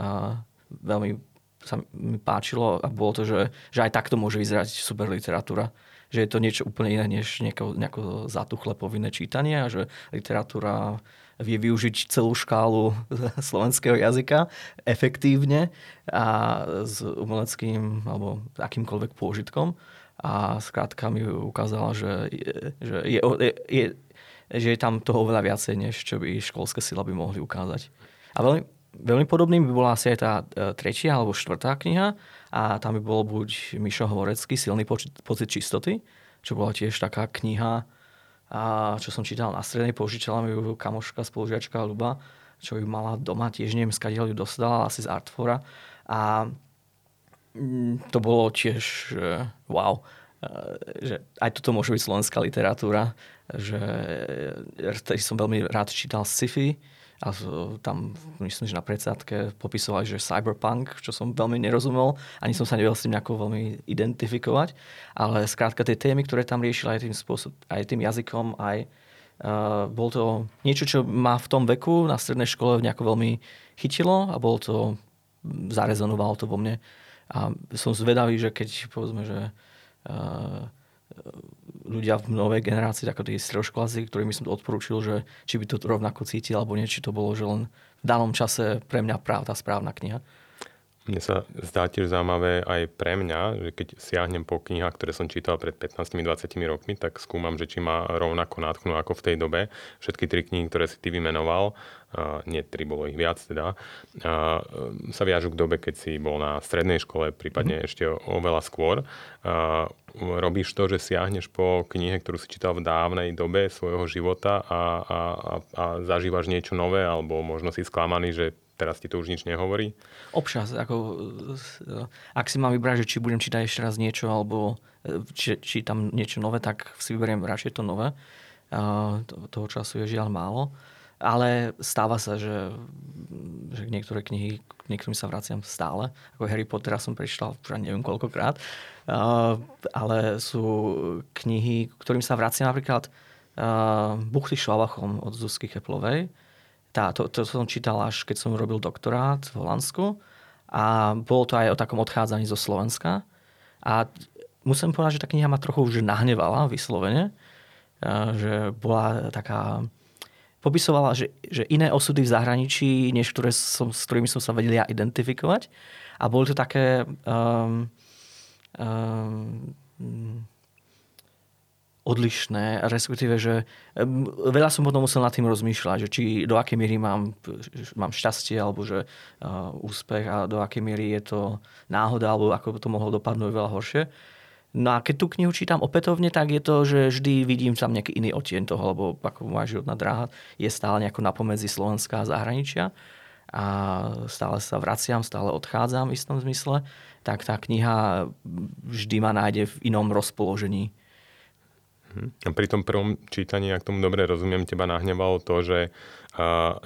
uh, veľmi sa mi páčilo a bolo to, že, že aj takto môže vyzerať super literatúra. Že je to niečo úplne iné, než nejako, zatuchle povinné čítanie a že literatúra vie využiť celú škálu slovenského jazyka efektívne a s umeleckým alebo akýmkoľvek pôžitkom. A skrátka mi ukázala, že, že je, je, je, že je tam toho oveľa viacej, než čo by školské sila by mohli ukázať. A veľmi, veľmi podobným by bola asi aj tá e, tretia alebo štvrtá kniha a tam by bol buď Mišo Hovorecký Silný pocit čistoty, čo bola tiež taká kniha, a čo som čítal na strednej, požičala mi ju kamoška, spolužiačka Luba, čo ju mala doma, tiež neviem, skadiaľ ju dostala, asi z Artfora. A mm, to bolo tiež wow, e, že aj toto môže byť slovenská literatúra, že e, som veľmi rád čítal sci-fi, a tam, myslím, že na predsádke popisovali, že cyberpunk, čo som veľmi nerozumel, ani som sa nevedel s tým nejako veľmi identifikovať, ale skrátka tie témy, ktoré tam riešili aj tým, spôsob, aj tým jazykom, aj uh, bol to niečo, čo ma v tom veku na strednej škole nejako veľmi chytilo a bol to, zarezonovalo to vo mne. A som zvedavý, že keď povedzme, že uh, ľudia v novej generácii, ako tí stredoškoláci, ktorými som to odporúčil, že či by to rovnako cítili, alebo nie, či to bolo, že len v danom čase pre mňa práv tá správna kniha. Mne sa zdá tiež zaujímavé aj pre mňa, že keď siahnem po knihách, ktoré som čítal pred 15-20 rokmi, tak skúmam, že či ma rovnako nátknú ako v tej dobe. Všetky tri knihy, ktoré si ty vymenoval, nie tri, bolo ich viac teda, uh, sa viažu k dobe, keď si bol na strednej škole, prípadne mm. ešte oveľa skôr. Robíš to, že siahneš po knihe, ktorú si čítal v dávnej dobe svojho života a, a, a, zažívaš niečo nové, alebo možno si sklamaný, že teraz ti to už nič nehovorí? Občas, ako, ak si mám vybrať, že či budem čítať ešte raz niečo, alebo či, či tam niečo nové, tak si vyberiem radšej to nové. Uh, toho času je žiaľ málo. Ale stáva sa, že, že niektoré knihy, k niektorým sa vraciam stále. Ako Harry Pottera som prečítal už neviem koľkokrát. Uh, ale sú knihy, ktorým sa vraciam napríklad uh, Buchty šlavachom od Zuzky Keplovej tá, to, to som čítal až keď som robil doktorát v Holandsku a bolo to aj o takom odchádzaní zo Slovenska. A musím povedať, že tá kniha ma trochu už nahnevala vyslovene, že bola taká popisovala, že, že iné osudy v zahraničí, než ktoré som, s ktorými som sa vedel ja identifikovať. A boli to také um, um, odlišné, respektíve, že veľa som potom musel nad tým rozmýšľať, že či do akej miery mám, mám šťastie alebo že uh, úspech a do akej miery je to náhoda alebo ako to mohlo dopadnúť veľa horšie. No a keď tú knihu čítam opätovne, tak je to, že vždy vidím tam nejaký iný odtieň toho, lebo ako moja životná dráha je stále nejako napomedzi Slovenska a zahraničia. A stále sa vraciam, stále odchádzam v istom zmysle, tak tá kniha vždy ma nájde v inom rozpoložení. Mhm. A pri tom prvom čítaní, ak tomu dobre rozumiem, teba nahnevalo to, že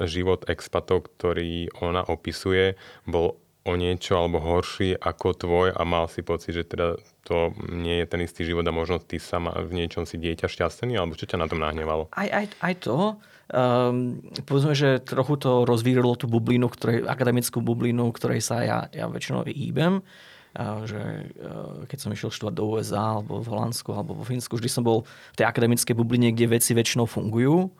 život expatov, ktorý ona opisuje, bol o niečo alebo horší ako tvoj a mal si pocit, že teda to nie je ten istý život a možno ty sama v niečom si dieťa šťastný, alebo čo ťa na tom nahnevalo? Aj, aj, aj to. Um, povedzme, že trochu to rozvírilo tú bublinu, ktorej, akademickú bublinu, ktorej sa ja, ja väčšinou hýbem že e, keď som išiel študovať do USA, alebo v Holandsku, alebo vo Fínsku, vždy som bol v tej akademickej bubline, kde veci väčšinou fungujú,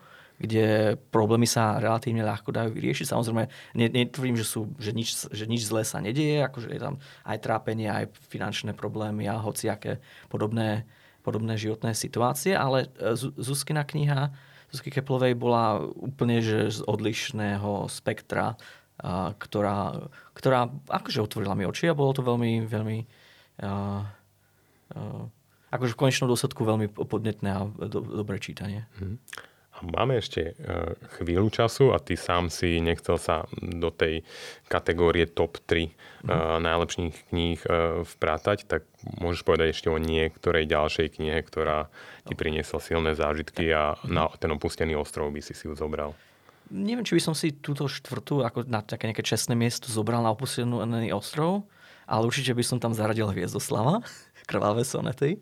kde problémy sa relatívne ľahko dajú vyriešiť. Samozrejme, netvrdím, že, sú, že, nič, že nič zlé sa nedieje, akože je tam aj trápenie, aj finančné problémy a hociaké podobné, podobné životné situácie, ale e, Zuzkina kniha Zuzky Keplovej bola úplne že z odlišného spektra a, ktorá, ktorá akože otvorila mi oči a bolo to veľmi, veľmi a, a, akože v konečnom dôsledku veľmi podnetné a do, dobré čítanie. Hmm. Máme ešte uh, chvíľu času a ty sám si nechcel sa do tej kategórie top 3 mm. uh, najlepších kníh uh, vprátať, tak môžeš povedať ešte o niektorej ďalšej knihe, ktorá ti priniesla silné zážitky a na ten opustený ostrov by si si ju zobral? Neviem, či by som si túto štvrtú ako na také nejaké čestné miesto zobral na opustený ostrov, ale určite by som tam zaradil Hviezdoslava, Krvavé sonety.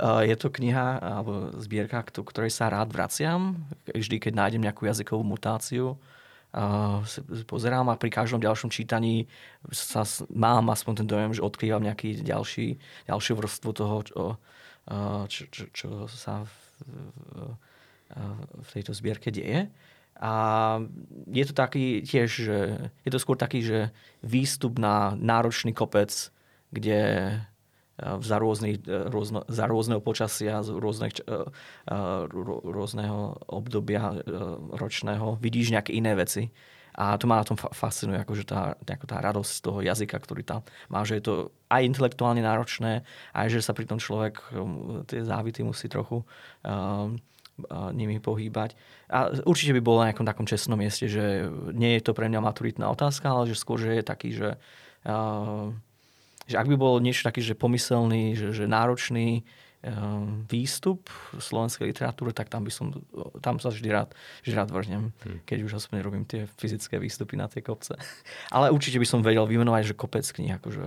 Je to kniha alebo zbierka, ktorej sa rád vraciam, vždy, keď nájdem nejakú jazykovú mutáciu pozerám a pri každom ďalšom čítaní sa mám aspoň ten dojem, že odkrývam nejaký ďalší, ďalšiu vrstvu toho, čo, čo, čo, čo sa v, v tejto zbierke deje. A je to taký tiež, je to skôr taký, že výstup na náročný kopec, kde za, rôzny, rôzno, za rôzneho počasia, z rôznych, rôzneho obdobia ročného vidíš nejaké iné veci. A to ma na tom fascinuje, akože tá, tá radosť z toho jazyka, ktorý tam má, že je to aj intelektuálne náročné, aj že sa pri tom človek tie závity musí trochu um, nimi pohýbať. A určite by bolo na nejakom takom čestnom mieste, že nie je to pre mňa maturitná otázka, ale že skôr, že je taký, že uh, že ak by bol niečo taký, že pomyselný, že, že náročný um, výstup slovenskej literatúry, tak tam by som, tam sa vždy rád, vždy rád vrhnem, hmm. keď už aspoň robím tie fyzické výstupy na tie kopce. Ale určite by som vedel vymenovať, že kopec knih, akože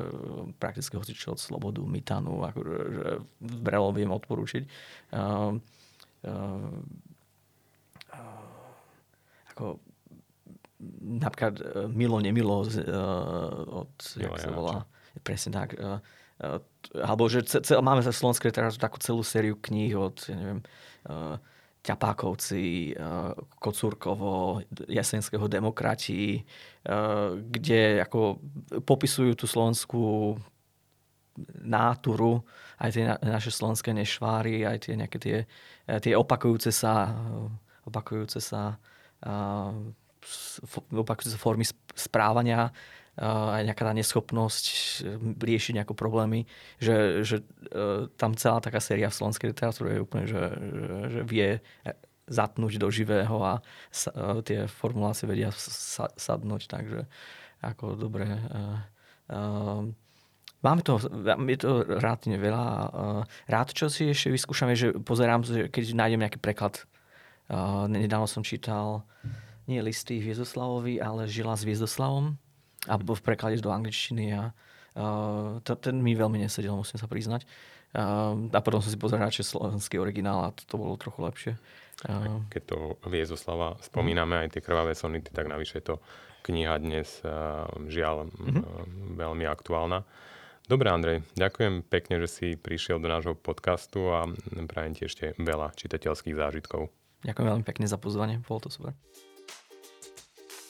prakticky hocičo od Slobodu, Mitanu, akože, že Brelo viem odporúčiť. Um, um, ako napríklad Milo, nemilo uh, od, jak sa volá, Presne tak. Uh, uh, alebo že cel, máme sa v Slovenskej literatúre takú celú sériu kníh od, ja neviem, uh, Ťapákovci, Kocúrkovo, Jasenského demokrati, kde ako popisujú tú slovenskú náturu, aj tie naše slovenské nešváry, aj tie nejaké tie, tie opakujúce sa, opakujúce sa, opakujúce sa formy správania aj nejaká tá neschopnosť eh, riešiť nejaké problémy, že, že eh, tam celá taká séria v slovenskej literatúre je úplne, že, že, že vie zatnúť do živého a sa, tie formulácie vedia sa, sadnúť, takže ako dobre. Máme to, je to relatívne veľa. Rád, čo si ešte vyskúšame, že pozerám, že keď nájdem nejaký preklad. Nedávno som čítal nie listy Viezoslavovi, ale Žila s Viezoslavom alebo v preklade do angličtiny a uh, ten mi veľmi nesedel, musím sa priznať. Uh, a potom som si pozeral radšej slovenský originál a to, to bolo trochu lepšie. Uh, Keď to Viezoslava spomíname, aj tie krvavé sonity, tak navyše je to kniha dnes uh, žiaľ uh-huh. uh, veľmi aktuálna. Dobre, Andrej, ďakujem pekne, že si prišiel do nášho podcastu a prajem ti ešte veľa čitateľských zážitkov. Ďakujem veľmi pekne za pozvanie, bolo to super.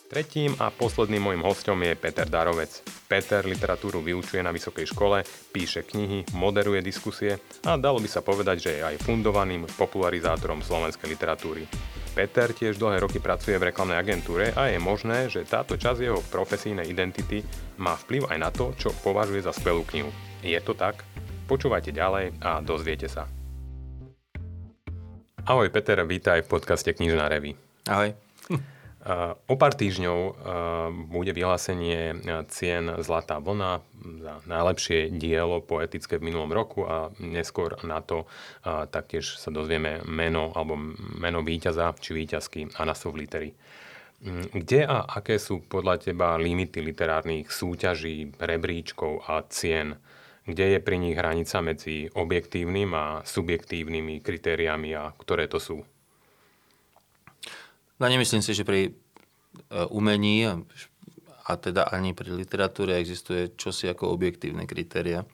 Tretím a posledným môjim hostom je Peter Darovec. Peter literatúru vyučuje na vysokej škole, píše knihy, moderuje diskusie a dalo by sa povedať, že je aj fundovaným popularizátorom slovenskej literatúry. Peter tiež dlhé roky pracuje v reklamnej agentúre a je možné, že táto časť jeho profesijnej identity má vplyv aj na to, čo považuje za skvelú knihu. Je to tak? Počúvajte ďalej a dozviete sa. Ahoj Peter, vítaj v podcaste Knižná revy. Ahoj. O pár týždňov bude vyhlásenie cien Zlatá vlna za najlepšie dielo poetické v minulom roku a neskôr na to taktiež sa dozvieme meno alebo meno víťaza či víťazky a názov litery. Kde a aké sú podľa teba limity literárnych súťaží, rebríčkov a cien? Kde je pri nich hranica medzi objektívnym a subjektívnymi kritériami a ktoré to sú? No nemyslím si, že pri e, umení a teda ani pri literatúre existuje čosi ako objektívne kritéria.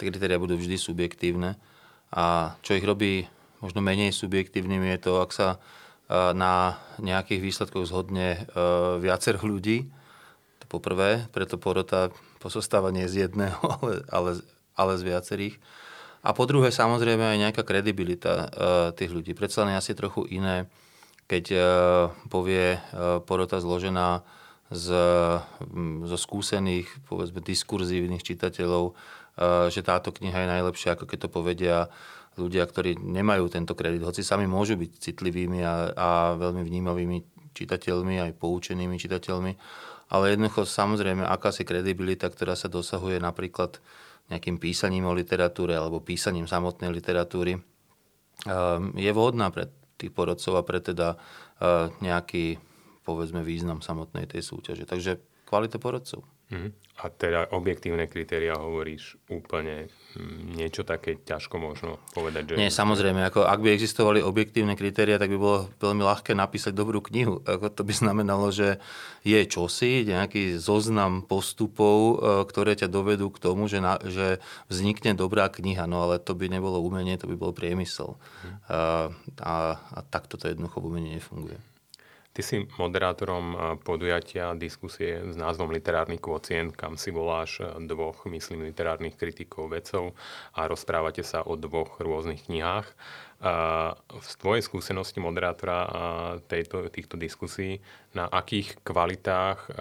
Tie kritéria budú vždy subjektívne a čo ich robí možno menej subjektívnym je to, ak sa e, na nejakých výsledkoch zhodne e, viacer ľudí. To poprvé, preto porota pozostáva nie z jedného, ale, ale, ale z viacerých. A po druhé, samozrejme aj nejaká kredibilita tých ľudí. Predsa len asi trochu iné keď e, povie e, porota zložená z, zo skúsených, povedzme, diskurzívnych čitateľov, e, že táto kniha je najlepšia, ako keď to povedia ľudia, ktorí nemajú tento kredit, hoci sami môžu byť citlivými a, a veľmi vnímavými čitateľmi, aj poučenými čitateľmi, ale jednoducho samozrejme akási kredibilita, ktorá sa dosahuje napríklad nejakým písaním o literatúre alebo písaním samotnej literatúry, je vhodná pre tých porodcov a pre teda e, nejaký, povedzme, význam samotnej tej súťaže. Takže kvalita porodcov. Uh-huh. A teda objektívne kritéria hovoríš úplne mm, niečo také ťažko možno povedať. Že... Nie, samozrejme, ako ak by existovali objektívne kritéria, tak by bolo veľmi ľahké napísať dobrú knihu. Ako to by znamenalo, že je čosi, nejaký zoznam postupov, e, ktoré ťa dovedú k tomu, že, na, že vznikne dobrá kniha, no ale to by nebolo umenie, to by bol priemysel. Hmm. A, a, a takto to jednoducho v umení nefunguje. Ty si moderátorom podujatia diskusie s názvom Literárny kvocient, kam si voláš dvoch, myslím, literárnych kritikov, vedcov a rozprávate sa o dvoch rôznych knihách. V tvojej skúsenosti moderátora tejto, týchto diskusí, na akých kvalitách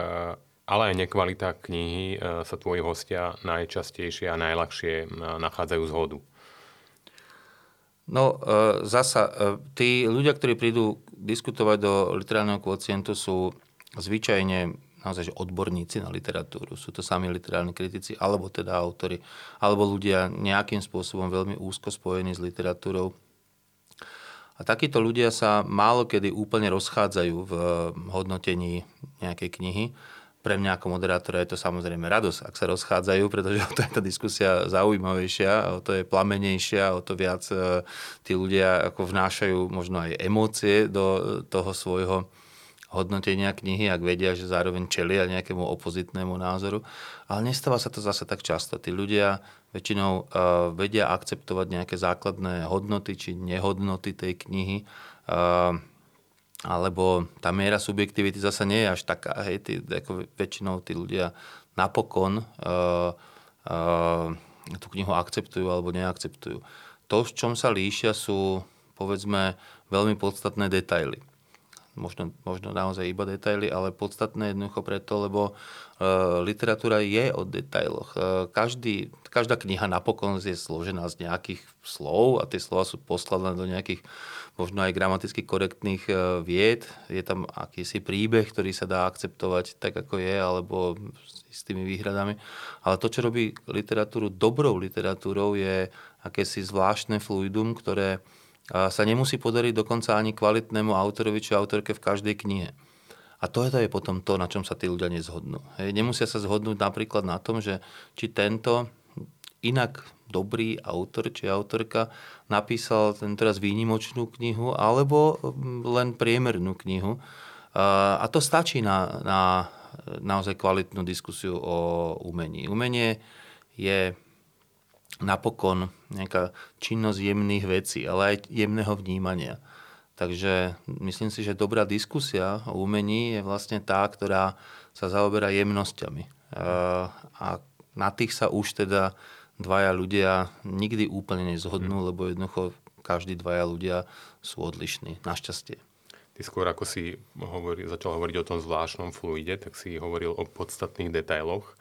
ale aj nekvalitách knihy sa tvoji hostia najčastejšie a najľahšie nachádzajú zhodu? No, e, zasa, e, tí ľudia, ktorí prídu diskutovať do literárneho kvocientu, sú zvyčajne naozaj že odborníci na literatúru. Sú to sami literárni kritici, alebo teda autory, alebo ľudia nejakým spôsobom veľmi úzko spojení s literatúrou. A takíto ľudia sa málo kedy úplne rozchádzajú v hodnotení nejakej knihy pre mňa ako moderátora je to samozrejme radosť, ak sa rozchádzajú, pretože o to je tá diskusia zaujímavejšia, o to je plamenejšia, o to viac e, tí ľudia ako vnášajú možno aj emócie do toho svojho hodnotenia knihy, ak vedia, že zároveň čelia nejakému opozitnému názoru. Ale nestáva sa to zase tak často. Tí ľudia väčšinou uh, vedia akceptovať nejaké základné hodnoty či nehodnoty tej knihy. Alebo tá miera subjektivity zase nie je až taká. Hej, tí, ako väčšinou tí ľudia napokon uh, uh, tú knihu akceptujú alebo neakceptujú. To, v čom sa líšia, sú povedzme veľmi podstatné detaily. Možno, možno naozaj iba detaily, ale podstatné jednoducho preto, lebo uh, literatúra je o detailoch. Uh, každý, každá kniha napokon je složená z nejakých slov a tie slova sú poskladané do nejakých možno aj gramaticky korektných e, vied. Je tam akýsi príbeh, ktorý sa dá akceptovať tak, ako je, alebo s tými výhradami. Ale to, čo robí literatúru dobrou literatúrou, je akési zvláštne fluidum, ktoré sa nemusí podariť dokonca ani kvalitnému autorovi či autorke v každej knihe. A to je, to je potom to, na čom sa tí ľudia nezhodnú. Hej, nemusia sa zhodnúť napríklad na tom, že či tento inak dobrý autor či autorka napísal teraz výnimočnú knihu alebo mm, len priemernú knihu. A to stačí na, na naozaj kvalitnú diskusiu o umení. Umenie je napokon nejaká činnosť jemných vecí, ale aj jemného vnímania. Takže myslím si, že dobrá diskusia o umení je vlastne tá, ktorá sa zaoberá jemnosťami. A na tých sa už teda dvaja ľudia nikdy úplne nezhodnú, hmm. lebo jednoducho každí dvaja ľudia sú odlišní, našťastie. Ty skôr ako si hovoril, začal hovoriť o tom zvláštnom fluide, tak si hovoril o podstatných detailoch.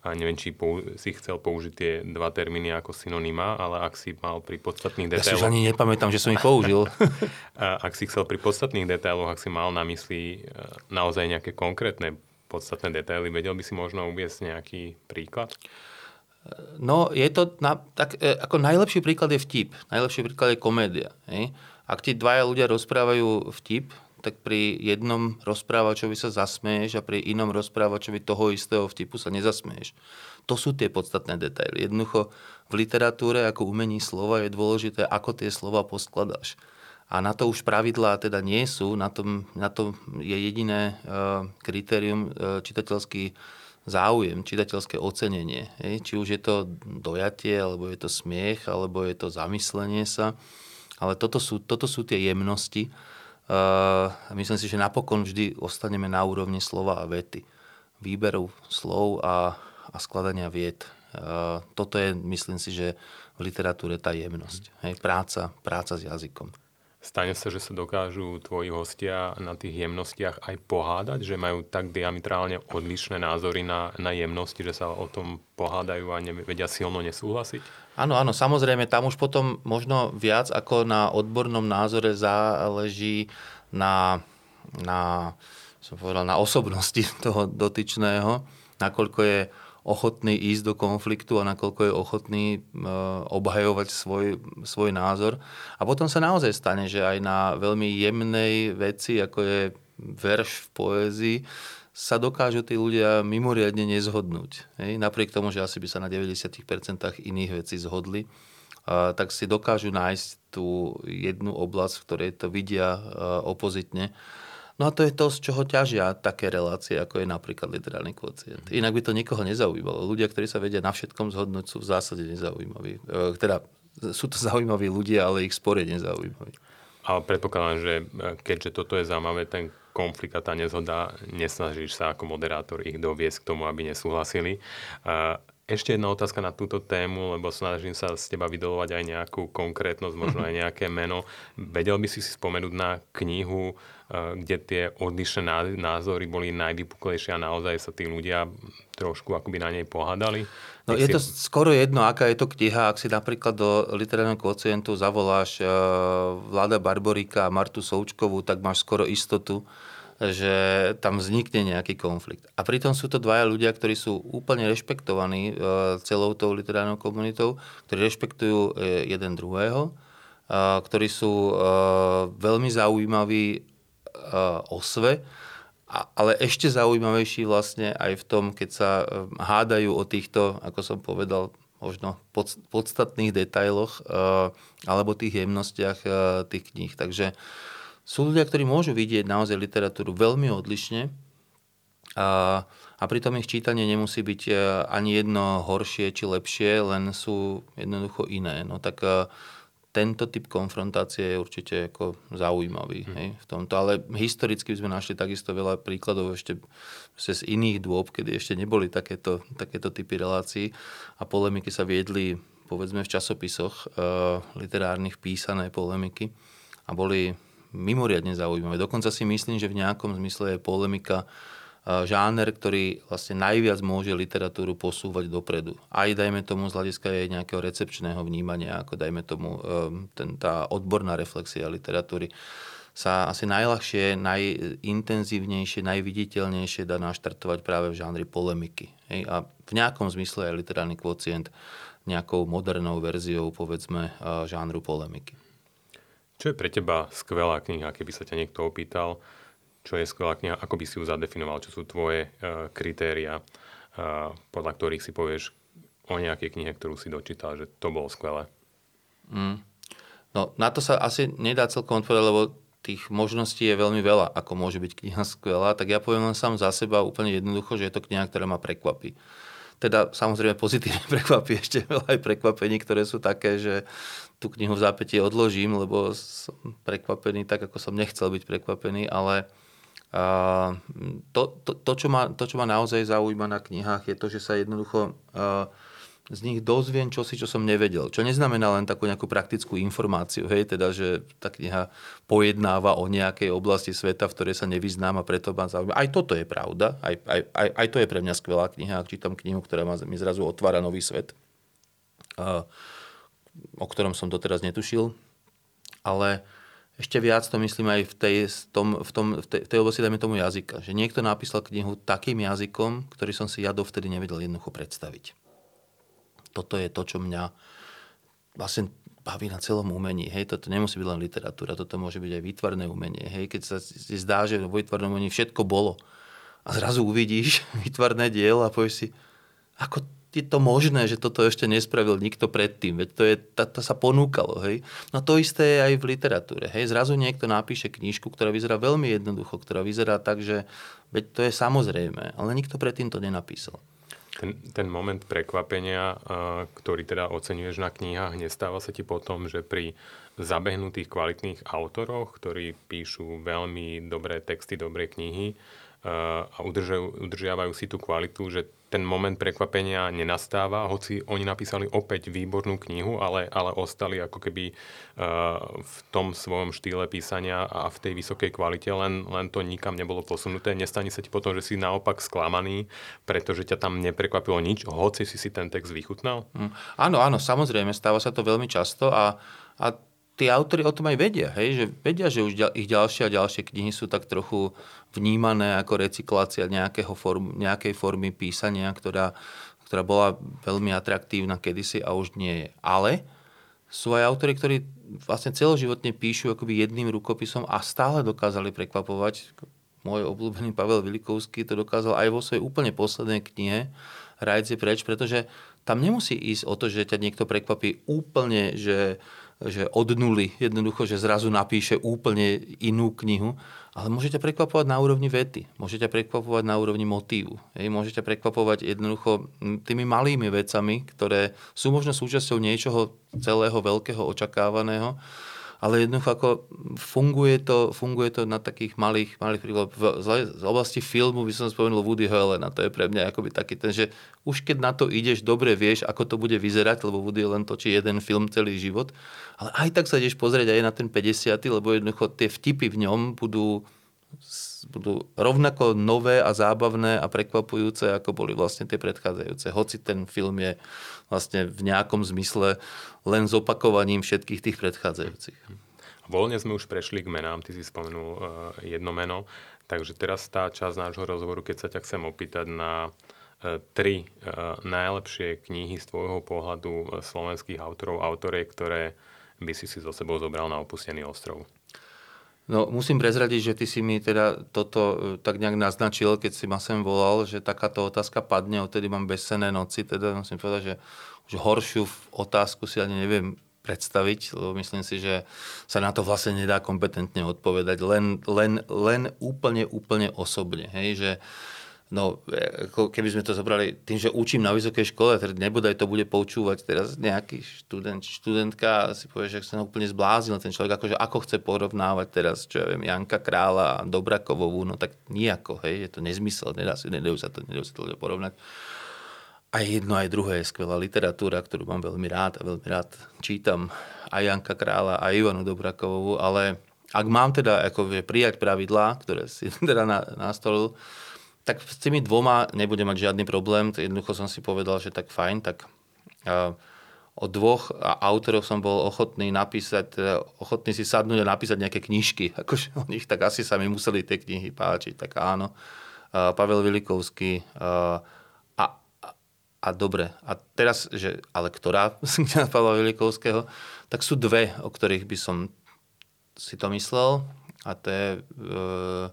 A neviem, či pou, si chcel použiť tie dva termíny ako synonyma, ale ak si mal pri podstatných detailoch... Ja si ani nepamätám, že som ich použil. ak si chcel pri podstatných detailoch, ak si mal na mysli e, naozaj nejaké konkrétne podstatné detaily, vedel by si možno uviesť nejaký príklad? No, je to, na, tak, e, ako najlepší príklad je vtip. Najlepší príklad je komédia. Hej? Ak ti dvaja ľudia rozprávajú vtip, tak pri jednom rozprávačovi sa zasmeješ a pri inom rozprávačovi toho istého vtipu sa nezasmeješ. To sú tie podstatné detaily. Jednoducho v literatúre ako umení slova je dôležité, ako tie slova poskladáš. A na to už pravidlá teda nie sú, na, tom, na to je jediné uh, kritérium uh, čitateľský záujem, čitateľské ocenenie. Hej? Či už je to dojatie, alebo je to smiech, alebo je to zamyslenie sa. Ale toto sú, toto sú tie jemnosti. Uh, myslím si, že napokon vždy ostaneme na úrovni slova a vety. Výberu slov a, a skladania vied. Uh, toto je, myslím si, že v literatúre tá jemnosť. Hej? Práca, práca s jazykom. Stane sa, že sa dokážu tvoji hostia na tých jemnostiach aj pohádať, že majú tak diametrálne odlišné názory na, na jemnosti, že sa o tom pohádajú a nevedia silno nesúhlasiť? Áno, áno, samozrejme, tam už potom možno viac ako na odbornom názore záleží na, na, som povedal, na osobnosti toho dotyčného, nakoľko je ochotný ísť do konfliktu a nakoľko je ochotný e, obhajovať svoj, svoj názor. A potom sa naozaj stane, že aj na veľmi jemnej veci, ako je verš v poézii, sa dokážu tí ľudia mimoriadne nezhodnúť. Hej? Napriek tomu, že asi by sa na 90% iných vecí zhodli, a, tak si dokážu nájsť tú jednu oblasť, v ktorej to vidia a, opozitne. No a to je to, z čoho ťažia také relácie, ako je napríklad literárny kvocient. Inak by to nikoho nezaujímalo. Ľudia, ktorí sa vedia na všetkom zhodnúť, sú v zásade nezaujímaví. E, teda sú to zaujímaví ľudia, ale ich spor je nezaujímavý. Ale predpokladám, že e, keďže toto je zaujímavé, ten konflikt a tá nezhoda, nesnažíš sa ako moderátor ich doviesť k tomu, aby nesúhlasili. Ešte jedna otázka na túto tému, lebo snažím sa z teba vydolovať aj nejakú konkrétnosť, možno aj nejaké meno. Vedel by si si spomenúť na knihu, eh, kde tie odlišné názory boli najvypuklejšie a naozaj sa tí ľudia trošku akoby na nej pohádali? No je to skoro jedno, aká je to kniha. Ak si napríklad do literárneho kvocientu zavoláš eh, Vlada Barborika a Martu Součkovú, tak máš skoro istotu, že tam vznikne nejaký konflikt. A pritom sú to dvaja ľudia, ktorí sú úplne rešpektovaní e, celou tou literárnou komunitou, ktorí rešpektujú e, jeden druhého, e, ktorí sú veľmi zaujímaví o sve, ale ešte zaujímavejší vlastne aj v tom, keď sa hádajú o týchto, ako som povedal, možno podstatných detailoch alebo tých jemnostiach tých kníh. Takže sú ľudia, ktorí môžu vidieť naozaj literatúru veľmi odlišne a, a pritom ich čítanie nemusí byť e, ani jedno horšie či lepšie, len sú jednoducho iné. No tak e, tento typ konfrontácie je určite ako zaujímavý mm. hej, v tomto. Ale historicky sme našli takisto veľa príkladov ešte z iných dôb, kedy ešte neboli takéto, takéto typy relácií a polemiky sa viedli povedzme v časopisoch e, literárnych písané polemiky a boli mimoriadne zaujímavé. Dokonca si myslím, že v nejakom zmysle je polemika žáner, ktorý vlastne najviac môže literatúru posúvať dopredu. Aj dajme tomu z hľadiska jej nejakého recepčného vnímania, ako dajme tomu ehm, ten, tá odborná reflexia literatúry sa asi najľahšie, najintenzívnejšie, najviditeľnejšie dá naštartovať práve v žánri polemiky. A v nejakom zmysle je literárny kvocient nejakou modernou verziou, povedzme, žánru polemiky. Čo je pre teba skvelá kniha, keby sa ťa niekto opýtal, čo je skvelá kniha, ako by si ju zadefinoval, čo sú tvoje uh, kritéria, uh, podľa ktorých si povieš o nejakej knihe, ktorú si dočítal, že to bolo skvelé? Mm. No, na to sa asi nedá celkom odpovedať, lebo tých možností je veľmi veľa, ako môže byť kniha skvelá, tak ja poviem len sám za seba úplne jednoducho, že je to kniha, ktorá ma prekvapí. Teda samozrejme pozitívne prekvapí ešte veľa aj prekvapení, ktoré sú také, že tú knihu v zápäti odložím, lebo som prekvapený tak, ako som nechcel byť prekvapený, ale uh, to, to, to, čo ma, to, čo ma naozaj zaujíma na knihách, je to, že sa jednoducho uh, z nich dozviem čosi, čo som nevedel. Čo neznamená len takú nejakú praktickú informáciu, hej, teda, že tá kniha pojednáva o nejakej oblasti sveta, v ktorej sa nevyznám a preto ma zaujíma. Aj toto je pravda, aj, aj, aj, aj to je pre mňa skvelá kniha, ak čítam knihu, ktorá ma, mi zrazu otvára nový svet. O ktorom som doteraz netušil. Ale ešte viac to myslím aj v tej, tom, v tom, v tej, v tej oblasti, dajme tomu jazyka. Že niekto napísal knihu takým jazykom, ktorý som si ja dovtedy nevedel jednoducho predstaviť. Toto je to, čo mňa vlastne baví na celom umení. Hej, toto nemusí byť len literatúra, toto môže byť aj výtvarné umenie. Hej, keď sa zdá, že vo výtvarnom umení všetko bolo a zrazu uvidíš výtvarné dielo a povieš si, ako je to možné, že toto ešte nespravil nikto predtým, veď to, je, to, to sa ponúkalo, hej. No to isté je aj v literatúre, hej. Zrazu niekto napíše knižku, ktorá vyzerá veľmi jednoducho, ktorá vyzerá tak, že veď to je samozrejme, ale nikto predtým to nenapísal. Ten, ten moment prekvapenia, ktorý teda oceňuješ na knihách, nestáva sa ti potom, že pri zabehnutých kvalitných autoroch, ktorí píšu veľmi dobré texty, dobré knihy a udržiavajú si tú kvalitu, že ten moment prekvapenia nenastáva, hoci oni napísali opäť výbornú knihu, ale, ale ostali ako keby uh, v tom svojom štýle písania a v tej vysokej kvalite, len, len to nikam nebolo posunuté. Nestane sa ti potom, že si naopak sklamaný, pretože ťa tam neprekvapilo nič, hoci si si ten text vychutnal? Mm. Áno, áno, samozrejme, stáva sa to veľmi často a, a tí autory o tom aj vedia, hej? že vedia, že už ich ďalšie a ďalšie knihy sú tak trochu vnímané ako recyklácia nejakého form, nejakej formy písania, ktorá, ktorá bola veľmi atraktívna kedysi a už nie je. Ale sú aj autory, ktorí vlastne celoživotne píšu akoby jedným rukopisom a stále dokázali prekvapovať. môj obľúbený Pavel Vilikovský to dokázal aj vo svojej úplne poslednej knihe Rajc preč, pretože tam nemusí ísť o to, že ťa niekto prekvapí úplne, že, že od nuly, jednoducho, že zrazu napíše úplne inú knihu, ale môžete prekvapovať na úrovni vety, môžete prekvapovať na úrovni motívu, hej, môžete prekvapovať jednoducho tými malými vecami, ktoré sú možno súčasťou niečoho celého veľkého očakávaného ale jednoducho ako funguje to, funguje to na takých malých, malých príkladoch. Z oblasti filmu by som spomenul Woody Allen to je pre mňa akoby taký ten, že už keď na to ideš, dobre vieš, ako to bude vyzerať, lebo Woody Allen točí jeden film celý život, ale aj tak sa ideš pozrieť aj na ten 50, lebo jednoducho tie vtipy v ňom budú budú rovnako nové a zábavné a prekvapujúce, ako boli vlastne tie predchádzajúce. Hoci ten film je vlastne v nejakom zmysle len zopakovaním všetkých tých predchádzajúcich. Voľne sme už prešli k menám, ty si spomenul uh, jedno meno, takže teraz tá časť nášho rozhovoru, keď sa ťa chcem opýtať na uh, tri uh, najlepšie knihy z tvojho pohľadu slovenských autorov, autoriek, ktoré by si si so sebou zobral na opustený ostrov. No, musím prezradiť, že ty si mi teda toto e, tak nejak naznačil, keď si ma sem volal, že takáto otázka padne, odtedy mám bezsené noci, teda musím povedať, že už horšiu otázku si ani neviem predstaviť, lebo myslím si, že sa na to vlastne nedá kompetentne odpovedať, len, len, len úplne, úplne osobne. Hej, že No, ako keby sme to zobrali tým, že učím na vysokej škole, teda nebodaj to bude poučúvať teraz nejaký študent, študentka si povie, že sa úplne zbláznil ten človek, akože ako chce porovnávať teraz, čo ja viem, Janka Krála a Dobrakovovú, no tak nejako, hej, je to nezmysel, nedá sa, nedajú sa to, nedajú sa to porovnať. Aj jedno, aj druhé je skvelá literatúra, ktorú mám veľmi rád a veľmi rád čítam aj Janka Krála, aj Ivanu Dobrakovovú, ale ak mám teda ako, prijať pravidlá, ktoré si teda nastolil, tak s tými dvoma nebudem mať žiadny problém. Jednoducho som si povedal, že tak fajn, tak uh, o dvoch autoroch som bol ochotný napísať, teda ochotný si sadnúť a napísať nejaké knižky. Akože o nich tak asi sa mi museli tie knihy páčiť, tak áno. Uh, Pavel Vilikovský uh, a, a, a dobre. A teraz, že, ale ktorá z Pavla Vilikovského, tak sú dve, o ktorých by som si to myslel. A to je uh,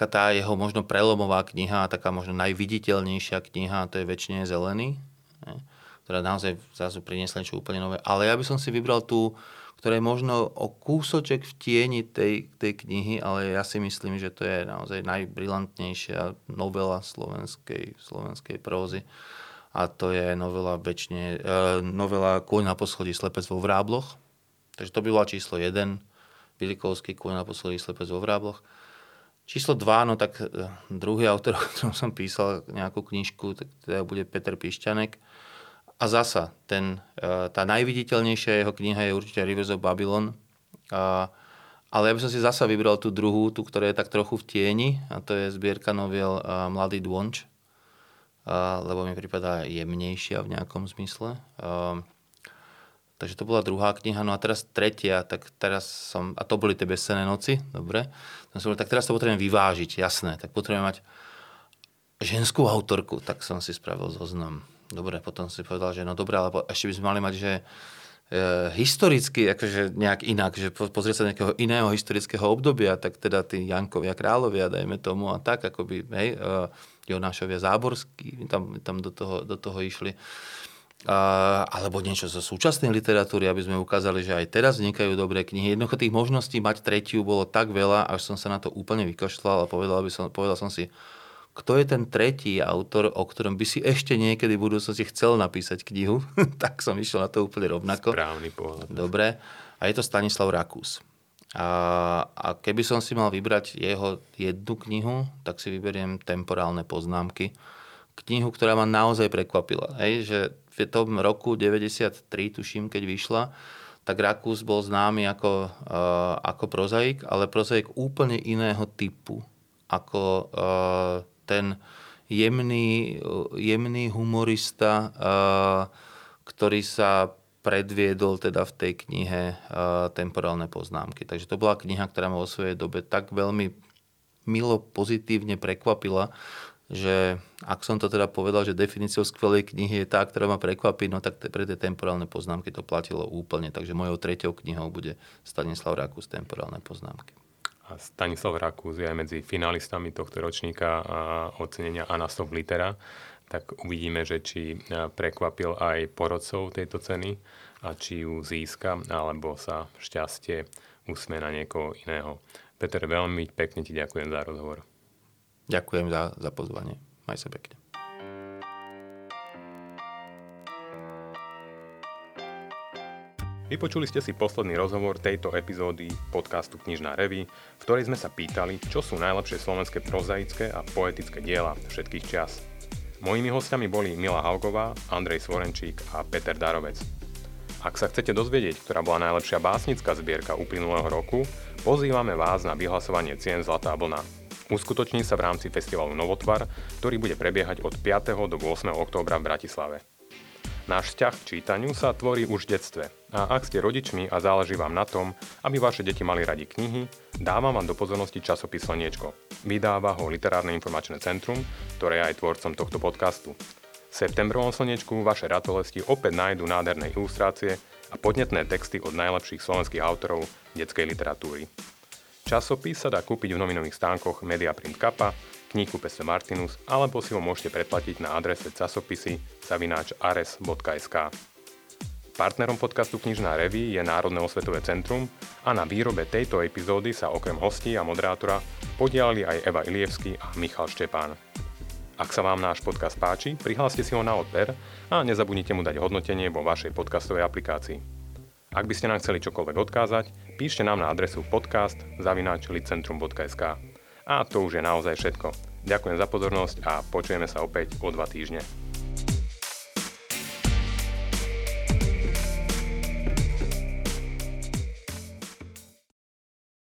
taká tá jeho možno prelomová kniha, taká možno najviditeľnejšia kniha, to je Väčšine zelený, ne? ktorá naozaj zrazu priniesla niečo úplne nové. Ale ja by som si vybral tú, ktorá je možno o kúsoček v tieni tej, tej knihy, ale ja si myslím, že to je naozaj najbrilantnejšia novela slovenskej, slovenskej prózy. A to je novela, väčšine, e, novela Kôň na poschodí slepec vo vrábloch. Takže to by bola číslo 1. Bilikovský Kôň na poschodí slepec vo vrábloch. Číslo 2, no tak e, druhý autor, o ktorom som písal nejakú knižku, tak teda bude Peter Pišťanek. A zasa, ten, e, tá najviditeľnejšia jeho kniha je určite Rivers of Babylon. Ale ja by som si zasa vybral tú druhú, tú, ktorá je tak trochu v tieni, a to je zbierka noviel Mladý dvonč, lebo mi prípada jemnejšia v nejakom zmysle. Takže to bola druhá kniha. No a teraz tretia, tak teraz som, a to boli tie bezcené noci, dobre. Som, tak teraz to potrebujem vyvážiť, jasné. Tak potrebujem mať ženskú autorku, tak som si spravil zoznam. Dobre, potom si povedal, že no dobre, ale ešte by sme mali mať, že e, historicky, akože nejak inak, že pozrieť sa nejakého iného historického obdobia, tak teda tí Jankovia, Královia, dajme tomu a tak, akoby, hej, e, Jonášovia Záborský, tam, tam do, toho, do toho išli alebo niečo zo súčasnej literatúry, aby sme ukázali, že aj teraz vznikajú dobré knihy. Jednoducho tých možností mať tretiu bolo tak veľa, až som sa na to úplne vykašľal a povedal, by som, povedal som si, kto je ten tretí autor, o ktorom by si ešte niekedy v budúcnosti chcel napísať knihu, tak som išiel na to úplne rovnako. Správny pohľad. Dobre. A je to Stanislav Rakús. A, a keby som si mal vybrať jeho jednu knihu, tak si vyberiem temporálne poznámky. Knihu, ktorá ma naozaj prekvapila. Hej, že v tom roku 93, tuším, keď vyšla, tak Rakús bol známy ako, uh, ako prozaik, ale prozaik úplne iného typu, ako uh, ten jemný, jemný humorista, uh, ktorý sa predviedol teda v tej knihe uh, Temporálne poznámky. Takže to bola kniha, ktorá ma vo svojej dobe tak veľmi milo, pozitívne prekvapila, že ak som to teda povedal, že definíciou skvelej knihy je tá, ktorá ma prekvapí, no tak pre tie temporálne poznámky to platilo úplne. Takže mojou treťou knihou bude Stanislav Rakus Temporálne poznámky. A Stanislav Rakúz je aj medzi finalistami tohto ročníka ocenenia Anastov Litera, tak uvidíme, že či prekvapil aj porodcov tejto ceny a či ju získa, alebo sa šťastie usmie na niekoho iného. Peter, veľmi pekne ti ďakujem za rozhovor. Ďakujem za, za pozvanie. Maj sa pekne. Vypočuli ste si posledný rozhovor tejto epizódy podcastu Knižná revy, v ktorej sme sa pýtali, čo sú najlepšie slovenské prozaické a poetické diela všetkých čas. Mojimi hostiami boli Mila Haugová, Andrej Svorenčík a Peter Darovec. Ak sa chcete dozvedieť, ktorá bola najlepšia básnická zbierka uplynulého roku, pozývame vás na vyhlasovanie cien Zlatá vlna. Uskutoční sa v rámci festivalu Novotvar, ktorý bude prebiehať od 5. do 8. októbra v Bratislave. Náš vzťah k čítaniu sa tvorí už v detstve a ak ste rodičmi a záleží vám na tom, aby vaše deti mali radi knihy, dávam vám do pozornosti časopis Slniečko. Vydáva ho Literárne informačné centrum, ktoré je aj tvorcom tohto podcastu. V septembrovom Slniečku vaše ratolesti opäť nájdú nádherné ilustrácie a podnetné texty od najlepších slovenských autorov detskej literatúry. Časopis sa dá kúpiť v novinových stánkoch Mediaprint Kappa, knihu Peste Martinus alebo si ho môžete predplatiť na adrese časopisy zavináč ares.sk. Partnerom podcastu Knižná revy je Národné osvetové centrum a na výrobe tejto epizódy sa okrem hostí a moderátora podielali aj Eva Ilievsky a Michal Štepán. Ak sa vám náš podcast páči, prihláste si ho na odber a nezabudnite mu dať hodnotenie vo vašej podcastovej aplikácii. Ak by ste nám chceli čokoľvek odkázať, píšte nám na adresu podcast zavináč a to už je naozaj všetko. Ďakujem za pozornosť a počujeme sa opäť o dva týždne.